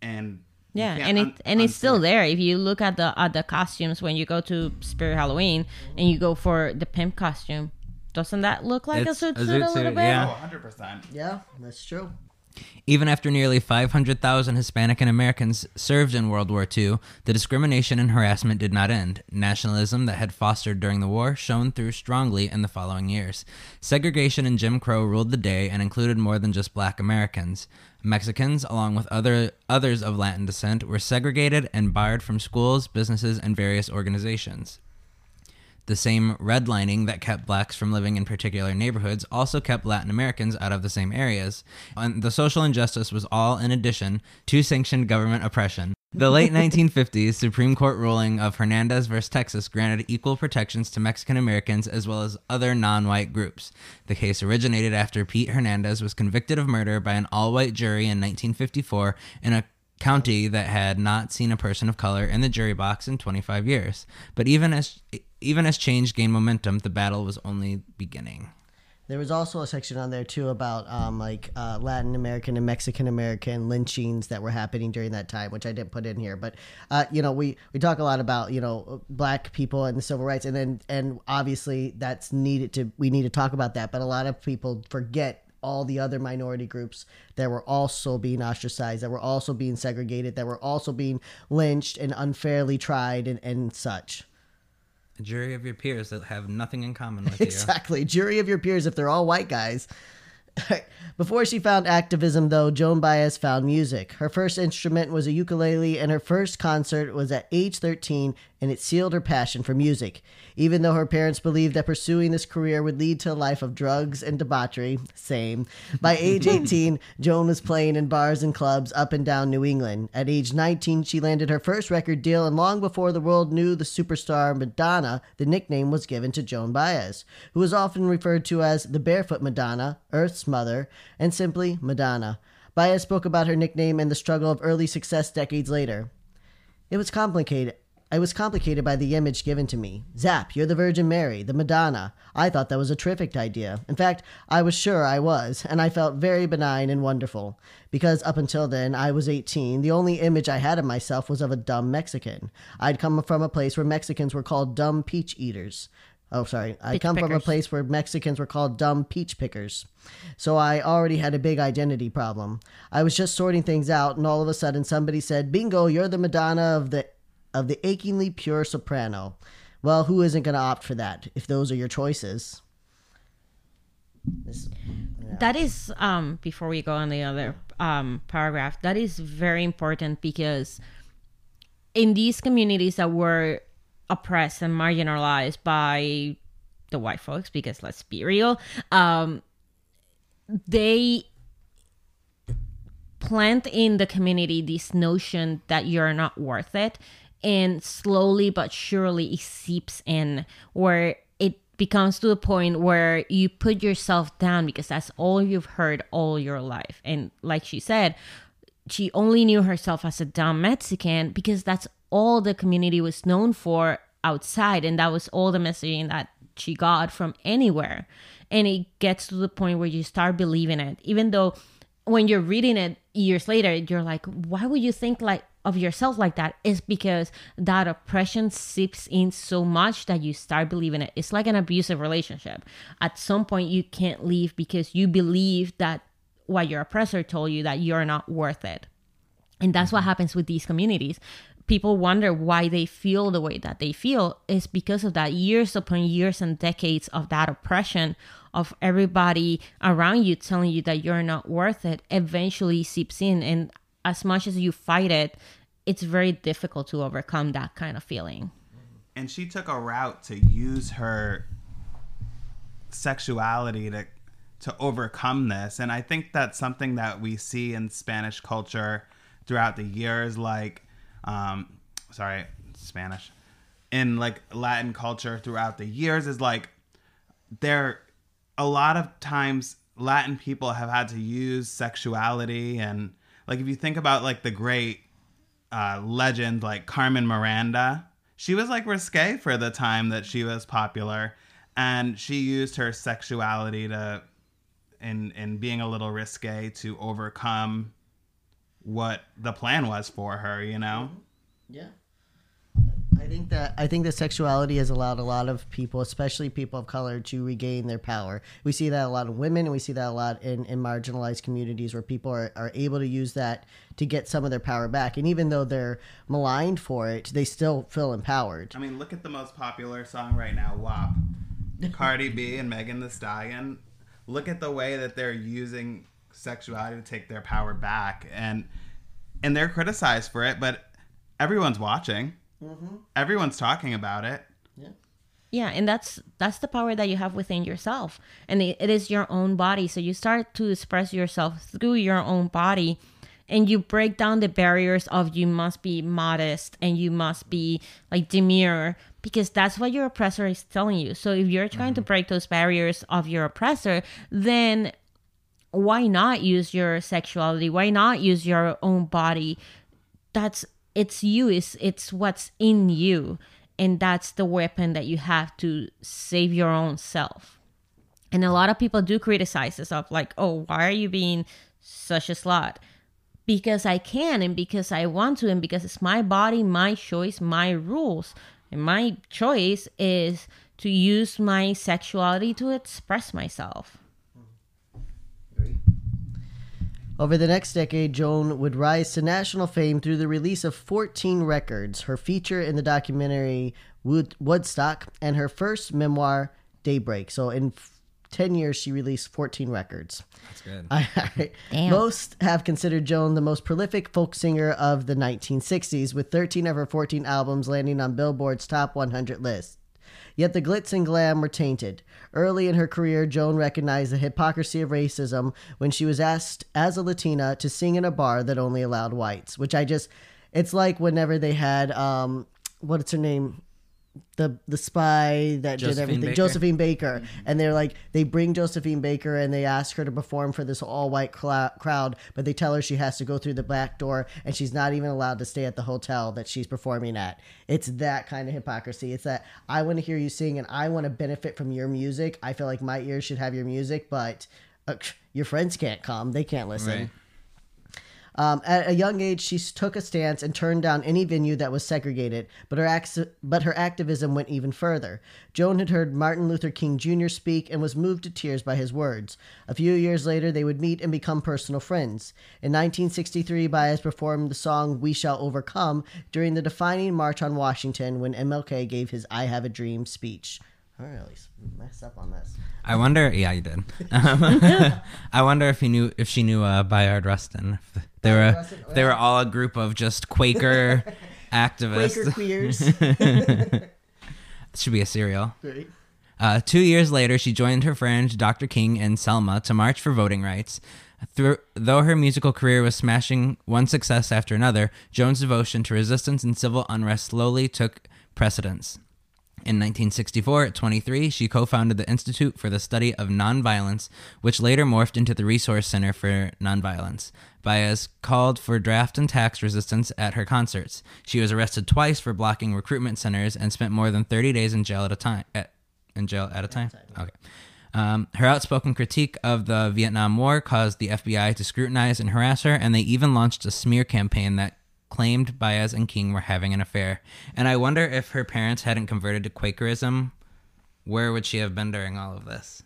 And Yeah, and it un- and it's unsee still there. If you look at the at the costumes when you go to Spirit Halloween and you go for the pimp costume, doesn't that look like It's a suit a suit zoot a little suit, bit? yeah. Oh, 100%. Yeah, that's true. Even after nearly 500,000 Hispanic and Americans served in World War II, the discrimination and harassment did not end. Nationalism that had fostered during the war shone through strongly in the following years. Segregation and Jim Crow ruled the day and included more than just black Americans. Mexicans, along with other others of Latin descent, were segregated and barred from schools, businesses, and various organizations. The same redlining that kept blacks from living in particular neighborhoods also kept Latin Americans out of the same areas. And the social injustice was all in addition to sanctioned government oppression. The late [LAUGHS] 1950s Supreme Court ruling of Hernandez versus Texas granted equal protections to Mexican Americans as well as other non white groups. The case originated after Pete Hernandez was convicted of murder by an all white jury in 1954 in a county that had not seen a person of color in the jury box in 25 years. But even as even as change gained momentum, the battle was only beginning. There was also a section on there too about um, like uh, Latin American and Mexican American lynchings that were happening during that time, which I didn't put in here. But uh, you know, we we talk a lot about you know black people and the civil rights, and then and obviously that's needed to we need to talk about that. But a lot of people forget all the other minority groups that were also being ostracized, that were also being segregated, that were also being lynched and unfairly tried and, and such. A jury of your peers that have nothing in common with [LAUGHS] you. Exactly. Jury of your peers if they're all white guys. [LAUGHS] Before she found activism, though, Joan Baez found music. Her first instrument was a ukulele, and her first concert was at age 13, and it sealed her passion for music. Even though her parents believed that pursuing this career would lead to a life of drugs and debauchery, same. By age [LAUGHS] 18, Joan was playing in bars and clubs up and down New England. At age 19, she landed her first record deal, and long before the world knew the superstar Madonna, the nickname was given to Joan Baez, who was often referred to as the Barefoot Madonna, Earth's Mother, and simply Madonna. Baez spoke about her nickname and the struggle of early success decades later. It was complicated. I was complicated by the image given to me. Zap, you're the Virgin Mary, the Madonna. I thought that was a terrific idea. In fact, I was sure I was, and I felt very benign and wonderful. Because up until then, I was 18, the only image I had of myself was of a dumb Mexican. I'd come from a place where Mexicans were called dumb peach eaters. Oh, sorry. I Peach come from a place where Mexicans were called dumb peach pickers. So I already had a big identity problem. I was just sorting things out, and all of a sudden somebody said, "Bingo, you're the Madonna of the of the achingly pure soprano." Well, who isn't going to opt for that if those are your choices? This, That is um before we go on the other um paragraph, that is very important because in these communities that were oppressed and marginalized by the white folks, because let's be real, um they plant in the community this notion that you're not worth it and slowly but surely it seeps in where it becomes to the point where you put yourself down because that's all you've heard all your life. And like she said she only knew herself as a dumb mexican because that's all the community was known for outside. And that was all the messaging that she got from anywhere. And it gets to the point where you start believing it. Even though when you're reading it years later you're like why would you think like of yourself like that is because that oppression seeps in so much that you start believing it. It's like an abusive relationship. At some point you can't leave because you believe that what your oppressor told you that you're not worth it. And that's what mm-hmm. happens with these communities. People wonder why they feel the way that they feel. Is because of that years upon years and decades of that oppression of everybody around you telling you that you're not worth it eventually seeps in. And as much as you fight it it's very difficult to overcome that kind of feeling. and she took a route to use her sexuality to to overcome this and i think that's something that we see in spanish culture throughout the years like um sorry spanish in like latin culture throughout the years is like there a lot of times latin people have had to use sexuality and like if you think about like the great uh, legend like Carmen Miranda. She was like risque for the time that she was popular, and she used her sexuality to, in in being a little risque to overcome what the plan was for her. You know. Yeah. I think that I think that sexuality has allowed a lot of people, especially people of color, to regain their power. We see that a lot in women, and we see that a lot in, in marginalized communities where people are, are able to use that to get some of their power back. And even though they're maligned for it, they still feel empowered. I mean, look at the most popular song right now, WAP. Cardi B and Megan Thee Stallion. Look at the way that they're using sexuality to take their power back, and and they're criticized for it, but everyone's watching. Mm-hmm. Everyone's talking about it. Yeah, Yeah, and that's that's the power that you have within yourself, and it, it is your own body. So you start to express yourself through your own body, and you break down the barriers of you must be modest and you must be like demure because that's what your oppressor is telling you. So if you're trying to mm-hmm. break those barriers of your oppressor, then why not use your sexuality? Why not use your own body? That's it's you. It's it's what's in you, and that's the weapon that you have to save your own self. And a lot of people do criticize this of like, oh, why are you being such a slut? Because I can and because I want to and because it's my body, my choice, my rules. And my choice is to use my sexuality to express myself. Over the next decade, Joan would rise to national fame through the release of 14 records, her feature in the documentary Wood- Woodstock, and her first memoir, Daybreak. So, in f- 10 years, she released 14 records. That's good. [LAUGHS] I- Damn. Most have considered Joan the most prolific folk singer of the 1960s, with 13 of her 14 albums landing on Billboard's top 100 list. Yet the glitz and glam were tainted. Early in her career, Joan recognized the hypocrisy of racism when she was asked as a Latina to sing in a bar that only allowed whites, which I just it's like whenever they had um what's her name? The the spy that did everything. Baker. Josephine Baker. And they're like they bring Josephine Baker and they ask her to perform for this all white clou- crowd, but they tell her she has to go through the back door and she's not even allowed to stay at the hotel that she's performing at. It's that kind of hypocrisy. It's that I want to hear you sing and I want to benefit from your music. I feel like my ears should have your music, but uh, your friends can't come. They can't listen. Right. Um, at a young age, she took a stance and turned down any venue that was segregated, but her acts, but her activism went even further. Joan had heard Martin Luther King Jr. speak and was moved to tears by his words. A few years later, they would meet and become personal friends. In 1963, Baez performed the song "We Shall Overcome" during the defining March on Washington when MLK gave his "I Have a Dream" speech. I really messed up on this. I wonder. Yeah, you did. [LAUGHS] I wonder if he knew if she knew uh, Bayard Rustin. They were they were all a group of just Quaker [LAUGHS] activists. Quaker queers. [LAUGHS] should be a serial. Uh, two years later, she joined her friend Dr. King and Selma to march for voting rights. Through, though her musical career was smashing one success after another, Joan's devotion to resistance and civil unrest slowly took precedence. In 1964, at 23, she co founded the Institute for the Study of Nonviolence, which later morphed into the Resource Center for Nonviolence. Baez called for draft and tax resistance at her concerts. She was arrested twice for blocking recruitment centers and spent more than 30 days in jail at a time. At, in jail at a time? Okay. Um, her outspoken critique of the Vietnam War caused the FBI to scrutinize and harass her, and they even launched a smear campaign that claimed Baez and King were having an affair. And I wonder if her parents hadn't converted to Quakerism, where would she have been during all of this?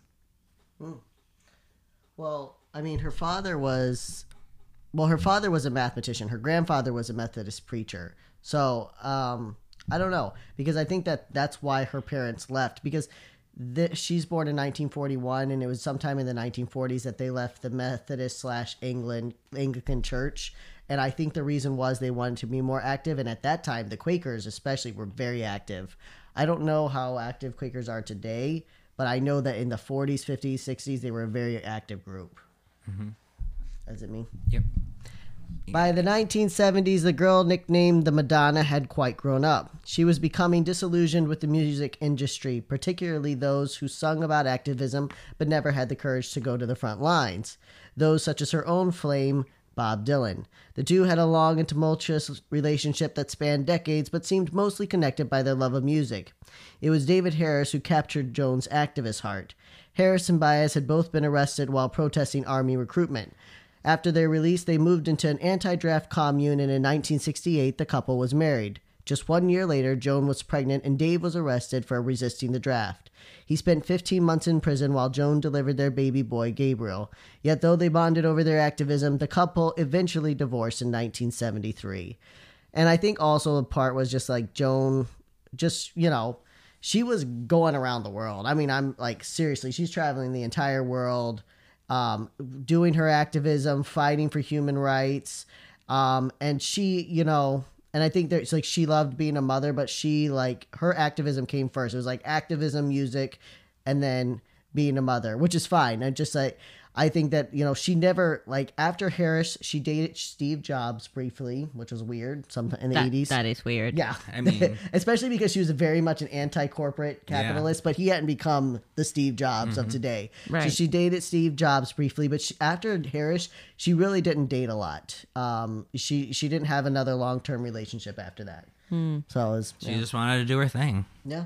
Well, I mean, her father was, well, her father was a mathematician. Her grandfather was a Methodist preacher. So, um, I don't know because I think that that's why her parents left because she's born in 1941 and it was sometime in the 1940s that they left the Methodist slash England Anglican Church. And I think the reason was they wanted to be more active. And at that time, the Quakers especially were very active. I don't know how active Quakers are today, but I know that in the 40s, 50s, 60s, they were a very active group. Does it mean? Yep. By the 1970s, the girl nicknamed the Madonna had quite grown up. She was becoming disillusioned with the music industry, particularly those who sung about activism but never had the courage to go to the front lines. Those such as her own flame, Bob Dylan. The two had a long and tumultuous relationship that spanned decades but seemed mostly connected by their love of music. It was David Harris who captured Joan's activist heart. Harris and Baez had both been arrested while protesting Army recruitment. After their release, they moved into an anti draft commune, and in 1968, the couple was married. Just one year later, Joan was pregnant, and Dave was arrested for resisting the draft. He spent 15 months in prison while Joan delivered their baby boy, Gabriel. Yet, though they bonded over their activism, the couple eventually divorced in 1973. And I think also a part was just like Joan, just, you know, she was going around the world. I mean, I'm like, seriously, she's traveling the entire world um, doing her activism, fighting for human rights. Um, and she, you know, and I think there's like she loved being a mother, but she like her activism came first. It was like activism, music, and then being a mother, which is fine. And just like I think that you know she never like after Harris, she dated Steve Jobs briefly, which was weird. Some in the That, eighties. that is weird. Yeah, I mean- [LAUGHS] especially because she was very much an anti-corporate capitalist, but he hadn't become the Steve Jobs of today. So she dated Steve Jobs briefly, but she, after Harris, she really didn't date a lot. Um, she she didn't have another long-term relationship after that. So it was She yeah. just wanted to do her thing. yeah.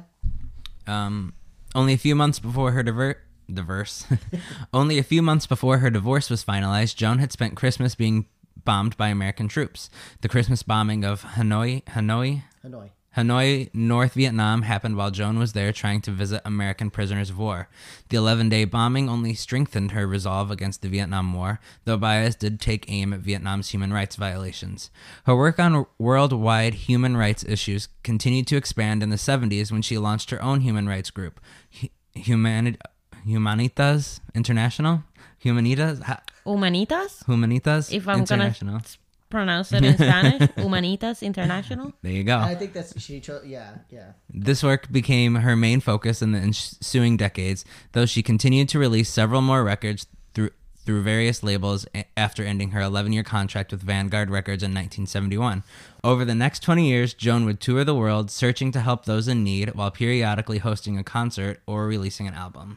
Um, only a few months before her diver- diverse. [LAUGHS] Only a few months before her divorce was finalized, Joan had spent Christmas being bombed by American troops. The Christmas bombing of Hanoi, Hanoi, Hanoi. Hanoi, North Vietnam happened while Joan was there trying to visit American prisoners of war. The 11 day bombing only strengthened her resolve against the Vietnam War, though Baez did take aim at Vietnam's human rights violations. Her work on worldwide human rights issues continued to expand in the 70s when she launched her own human rights group, Hu- Humani- Humanitas International? Humanitas? Ha- Humanitas? Humanitas If I'm International. gonna pronounce it in Spanish, [LAUGHS] Humanitas International. There you go. I think that's she. Cho- yeah, yeah. This work became her main focus in the ensuing decades, though she continued to release several more records through through various labels after ending her 11-year contract with Vanguard Records in 1971. Over the next 20 years, Joan would tour the world searching to help those in need while periodically hosting a concert or releasing an album.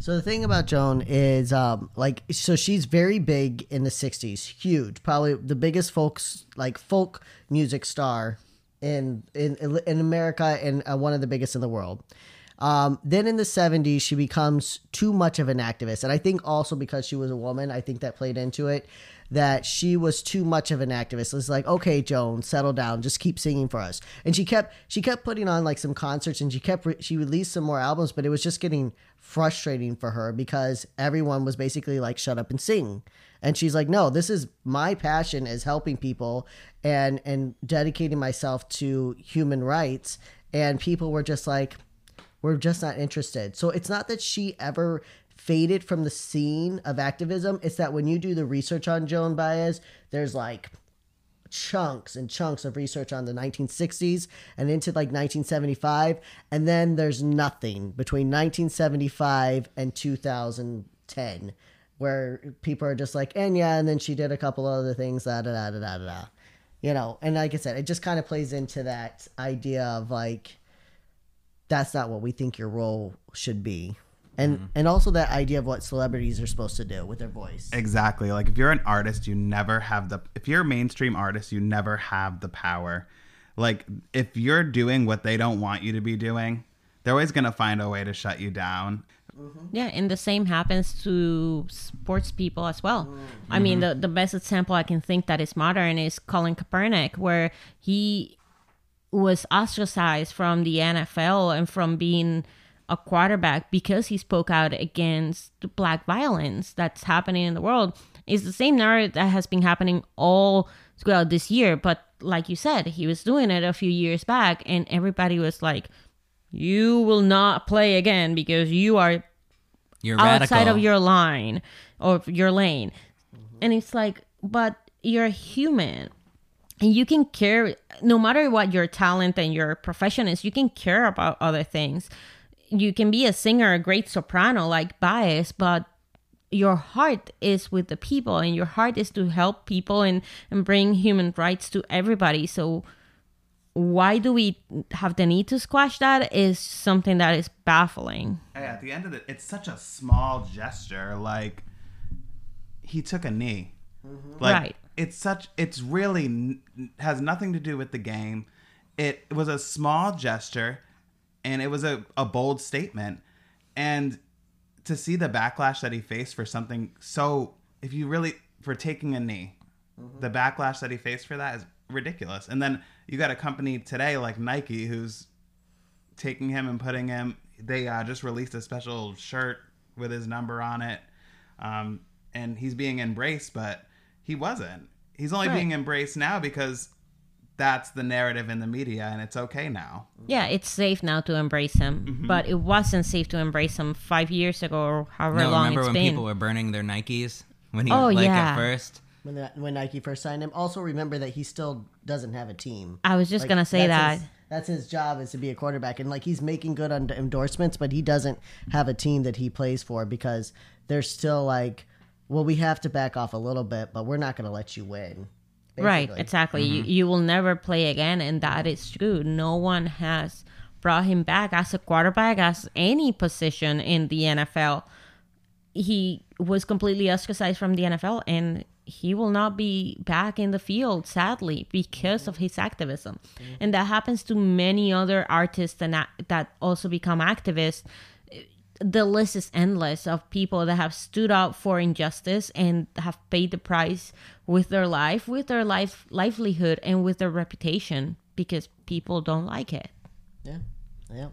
So the thing about Joan is, um, like, so she's very big in the '60s, huge, probably the biggest folks like folk music star in in in America and uh, one of the biggest in the world. Um, then in the 70s, she becomes too much of an activist, and I think also because she was a woman, I think that played into it. That she was too much of an activist. It's like, okay, Joan, settle down, just keep singing for us. And she kept she kept putting on like some concerts, and she kept re- she released some more albums, but it was just getting frustrating for her because everyone was basically like, shut up and sing. And she's like, no, this is my passion is helping people and and dedicating myself to human rights. And people were just like, we're just not interested. So it's not that she ever faded from the scene of activism. It's that when you do the research on Joan Baez, there's like chunks and chunks of research on the 1960s and into like 1975 and then there's nothing between 1975 and 2010 where people are just like and yeah and then she did a couple other things da da da da da da you know and like i said it just kind of plays into that idea of like that's not what we think your role should be and and also that idea of what celebrities are supposed to do with their voice Exactly. Like if you're an artist, you never have the if you're a mainstream artist, you never have the power. Like if you're doing what they don't want you to be doing, they're always going to find a way to shut you down. mm-hmm. Yeah, and the same happens to sports people as well. I mean, the, the best example I can think that is modern is Colin Kaepernick, where he was ostracized from the NFL and from being a quarterback because he spoke out against the black violence that's happening in the world. is the same narrative that has been happening all throughout this year, but like you said, he was doing it a few years back, and everybody was like, "You will not play again because you are You're outside radical. of your line or your lane. And it's like, but you're a human. And you can care no matter what your talent and your profession is, you can care about other things. You can be a singer, a great soprano like Baez but your heart is with the people and your heart is to help people and, and bring human rights to everybody. So why do we have the need to squash that is something that is baffling. Hey, at the end of it, it's such a small gesture. Like he took a knee. Mm-hmm. Like Right. It's such. It's really n- has nothing to do with the game. It was a small gesture, and it was a, a bold statement. And to see the backlash that he faced for something so, if you really for taking a knee, the backlash that he faced for that is ridiculous. And then you got a company today like Nike who's taking him and putting him. They uh, just released a special shirt with his number on it, um, and he's being embraced, but he wasn't. He's only Right. being embraced now because that's the narrative in the media, and it's okay now. Yeah, it's safe now to embrace him, Mm-hmm. but it wasn't safe to embrace him five years ago or however no, long remember it's when been. people were burning their Nikes when he Oh, like yeah. at first? when that, when Nike first signed him. Also, remember that he still doesn't have a team. I was just Like, gonna say that. his- that's his job is to be a quarterback, and like he's making good on endorsements, but he doesn't have a team that he plays for because they're still like, well, we have to back off a little bit, but we're not going to let you win. Right, exactly. You, Mm-hmm. you will never play again, and that is true. No one has brought him back as a quarterback, as any position in the NFL. He was completely ostracized from the NFL, and he will not be back in the field, sadly, because of his activism. And that happens to many other artists and that, that also become activists. The list is endless of people that have stood up for injustice and have paid the price with their life, with their life livelihood, and with their reputation because people don't like it. Yeah, yeah.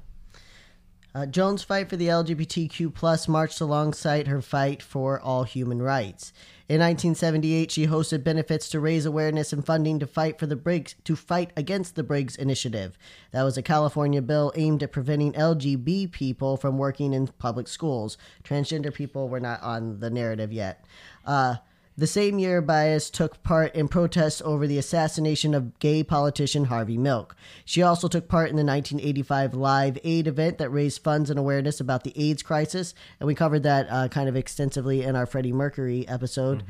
Uh, Joan's fight for the LGBTQ plus marched alongside her fight for all human rights. In 1978, she hosted benefits to raise awareness and funding to fight for the Briggs to fight against the Briggs Initiative. That was a California bill aimed at preventing LGB people from working in public schools. Transgender people were not on the narrative yet. Uh, the same year, Baez took part in protests over the assassination of gay politician Harvey Milk. She also took part in the 1985 Live Aid event that raised funds and awareness about the AIDS crisis, and we covered that uh, kind of extensively in our Freddie Mercury episode.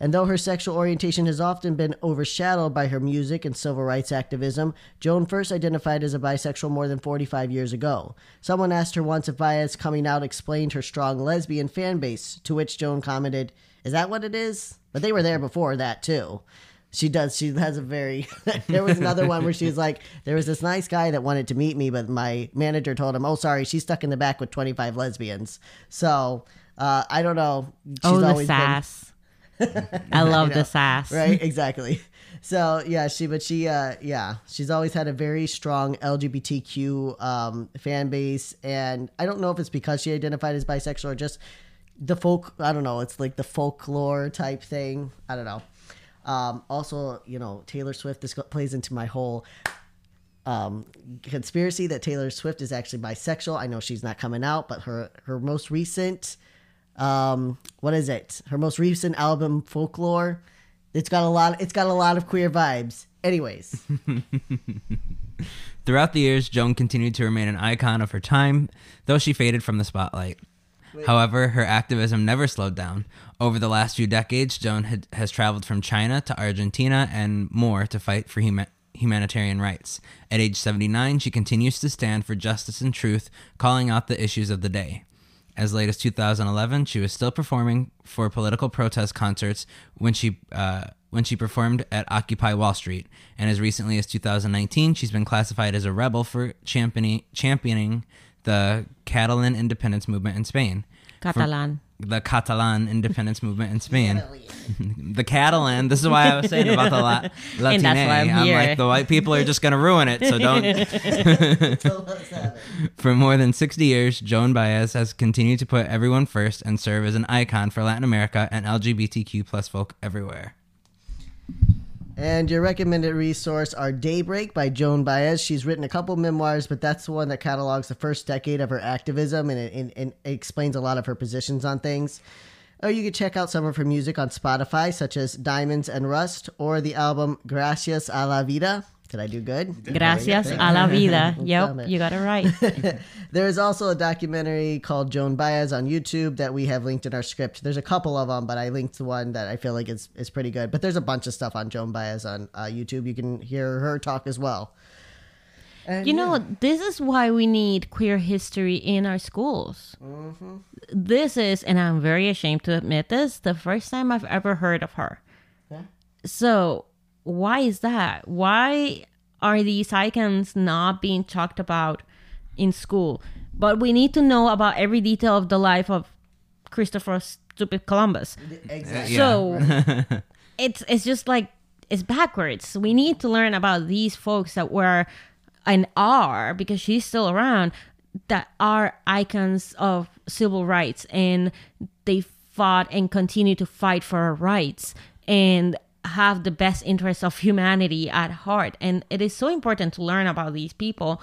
And though her sexual orientation has often been overshadowed by her music and civil rights activism, Joan first identified as a bisexual more than 45 years ago. Someone asked her once if Baez coming out explained her strong lesbian fan base, to which Joan commented, Is that what it is? But they were there before that, too. She does. She has a very. [LAUGHS] there was another one where she was like, there was this nice guy that wanted to meet me, but my manager told him, "Oh, sorry, she's stuck in the back with twenty five lesbians." So uh, I don't know. She's oh, the always been- sass. [LAUGHS] I love the sass. right exactly so yeah she but she uh yeah she's always had a very strong lgbtq um fan base and i don't know if it's because she identified as bisexual or just the folk i don't know it's like the folklore type thing. I don't know. Um also you know taylor swift this plays into my whole um conspiracy that taylor swift is actually bisexual. I know she's not coming out but her her most recent um what is it? Her most recent album folklore it's got a lot it's got a lot of queer vibes. Anyways. [LAUGHS] Throughout the years, Joan continued to remain an icon of her time, though she faded from the spotlight. However, her activism never slowed down. Over the last few decades, Joan had, has traveled from China to Argentina and more to fight for huma- humanitarian rights. At age 79, she continues to stand for justice and truth, calling out the issues of the day. As late as 2011, she was still performing for political protest concerts when she uh, when she performed at Occupy Wall Street, and as recently as 2019, she's been classified as a rebel for championing championing the Catalan independence movement in Spain. Catalan. The Catalan independence movement in Spain. [LAUGHS] the Catalan. This is why I was saying about the La- Latine. [LAUGHS] And that's why I'm here. like the white people are just gonna ruin it, so don't. So let's have it. For more than 60 years, Joan Baez has continued to put everyone first and serve as an icon for Latin America and LGBTQ plus folk everywhere. And your recommended resource are Daybreak by Joan Baez. She's written a couple memoirs, but that's the one that catalogs the first decade of her activism and it, and, and explains a lot of her positions on things. Or you could check out some of her music on Spotify, such as Diamonds and Rust, or the album Gracias a la Vida. Did I do good? Gracias a la vida. [LAUGHS] Damn Yep, you got it right. [LAUGHS] There is also a documentary called Joan Baez on YouTube that we have linked in our script. There's a couple of them, but I linked the one that I feel like is, is pretty good. But there's a bunch of stuff on Joan Baez on uh, YouTube. You can hear her talk as well. And You yeah. know, this is why we need queer history in our schools. This is, and I'm very ashamed to admit this, the first time I've ever heard of her. Yeah. So, why is that? Why are these icons not being talked about in school? But we need to know about every detail of the life of Christopher Stupid Columbus. Uh, exactly. So [LAUGHS] it's it's just like it's backwards. We need to learn about these folks that were and are because she's still around that are icons of civil rights and they fought and continue to fight for our rights and have the best interests of humanity at heart and it is so important to learn about these people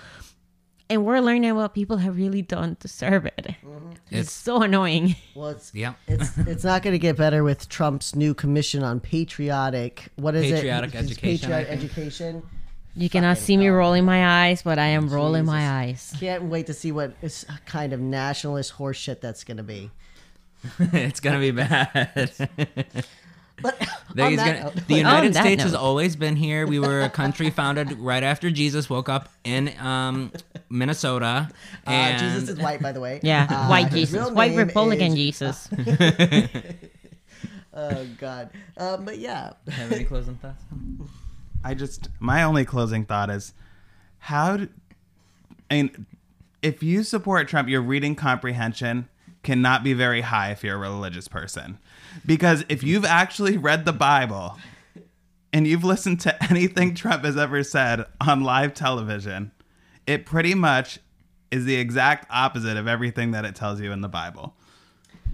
and we're learning what people have really done to serve it mm-hmm. it's, It's- so annoying Well, it's, Yep. it's it's not going to get better with Trump's new commission on patriotic. What is Patriotic it? It's education, I Patriotic education. You cannot see me rolling my eyes, but I am rolling my eyes. Can't wait to see what is kind of nationalist horseshit that's going to be. [LAUGHS] it's gonna be bad. [LAUGHS] But [LAUGHS] There he's that gonna- note- the United that States has always been here. We were a country founded right after Jesus woke up in um, Minnesota, uh, Jesus is white, by the way. Yeah, Uh, white Jesus, white Republican is- Jesus. [LAUGHS] Oh God. Um, but yeah, have any closing thoughts? [LAUGHS] I just my only closing thought is how do, I mean if you support Trump, your reading comprehension cannot be very high if you're a religious person. Because if you've actually read the Bible and you've listened to [LAUGHS] anything Trump has ever said on live television, it pretty much is the exact opposite of everything that it tells you in the Bible.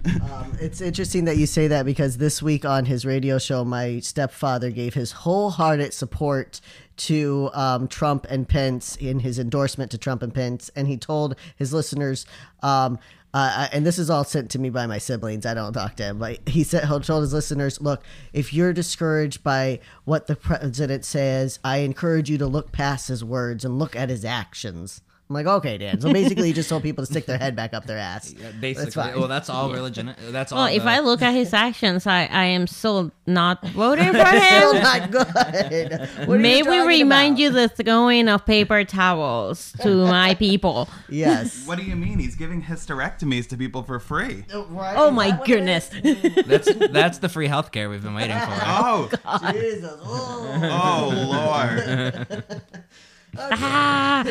Um, it's interesting that you say that because this week on his radio show, my stepfather gave his wholehearted support to um, Trump and Pence in his endorsement to Trump and Pence, and he told his listeners. Um, uh, and this is all sent to me by my siblings. I don't talk to him, but he said he told his listeners, "Look, if you're discouraged by what the president says, I encourage you to look past his words and look at his actions." I'm like, okay, Dan. So basically, he just told people to stick their head back up their ass. [LAUGHS] Yeah, basically. That's fine. Well, that's all religion. That's all. Well, if the- I look at his actions, I, I am still not voting for [LAUGHS] Still him. not good. What May we remind about? you the throwing of paper towels to my people. Yes. What do you mean? He's giving hysterectomies to people for free. Right? Oh my that goodness. [LAUGHS] that's that's the free healthcare we've been waiting for. Oh, Jesus. Oh. oh Lord. ah,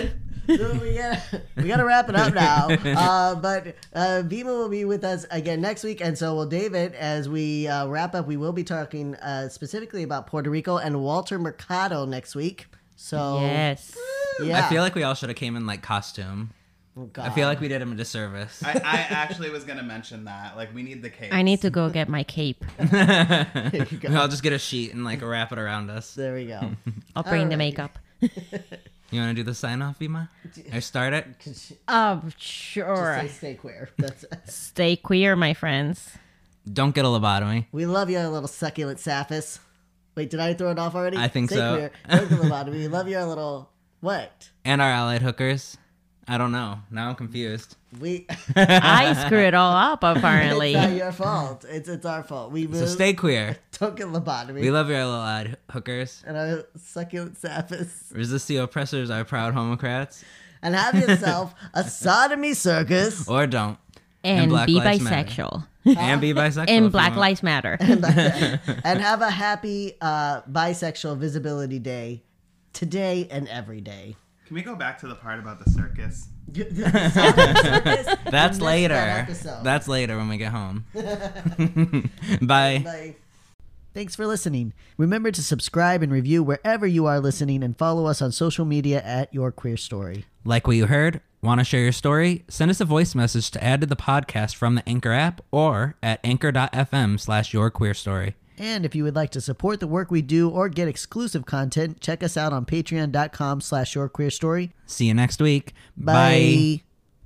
So we gotta we gotta wrap it up now. [LAUGHS] Uh, but uh, Vima will be with us again next week, and so will David. As we uh, wrap up, we will be talking uh, specifically about Puerto Rico and Walter Mercado next week. So yes. yeah, I feel like we all should have came in like costume. Oh, God. I feel like we did him a disservice. I, I actually was gonna mention that. Like, we need the cape. I need to go get my cape. [LAUGHS] [LAUGHS] I'll just get a sheet and like wrap it around us. there we go. I'll bring the Alrighty. makeup. You want to do the sign off, Vima? I start it. [LAUGHS] Um, Just Oh, sure. say stay queer. That's [LAUGHS] Stay queer, my friends. Don't get a lobotomy. we love you, a little succulent sapphists. Wait, did I throw it off already? I think Stay so. Queer. Don't get [LAUGHS] lobotomy. We love you, little what? And our allied hookers. I don't know. Now I'm confused. We. [LAUGHS] I screw it all up, it's apparently. not your fault. It's it's our fault. We So stay queer. [LAUGHS] Don't get lobotomy. We love your little allied hookers. and our succulent sapphis. Resist the oppressors, our proud homocrats. And have yourself a [LAUGHS] sodomy circus. Or don't. and Black be bisexual. And be bisexual. And Black. Lives Matter. and have a happy uh, bisexual visibility day today and every day. Can we go back to the part about the circus? Sodomy circus? That's later. that. That's later when we get home. [LAUGHS] [LAUGHS] Bye. Bye. Thanks for listening. Remember to subscribe and review wherever you are listening and follow us on social media at Your Queer Story. Like what you heard? Want to share your story? Send us a voice message to add to the podcast from the Anchor app or at anchor.fm slash your queer story. And if you would like to support the work we do or get exclusive content, check us out on patreon.com slash your queer story. See you next week. Bye.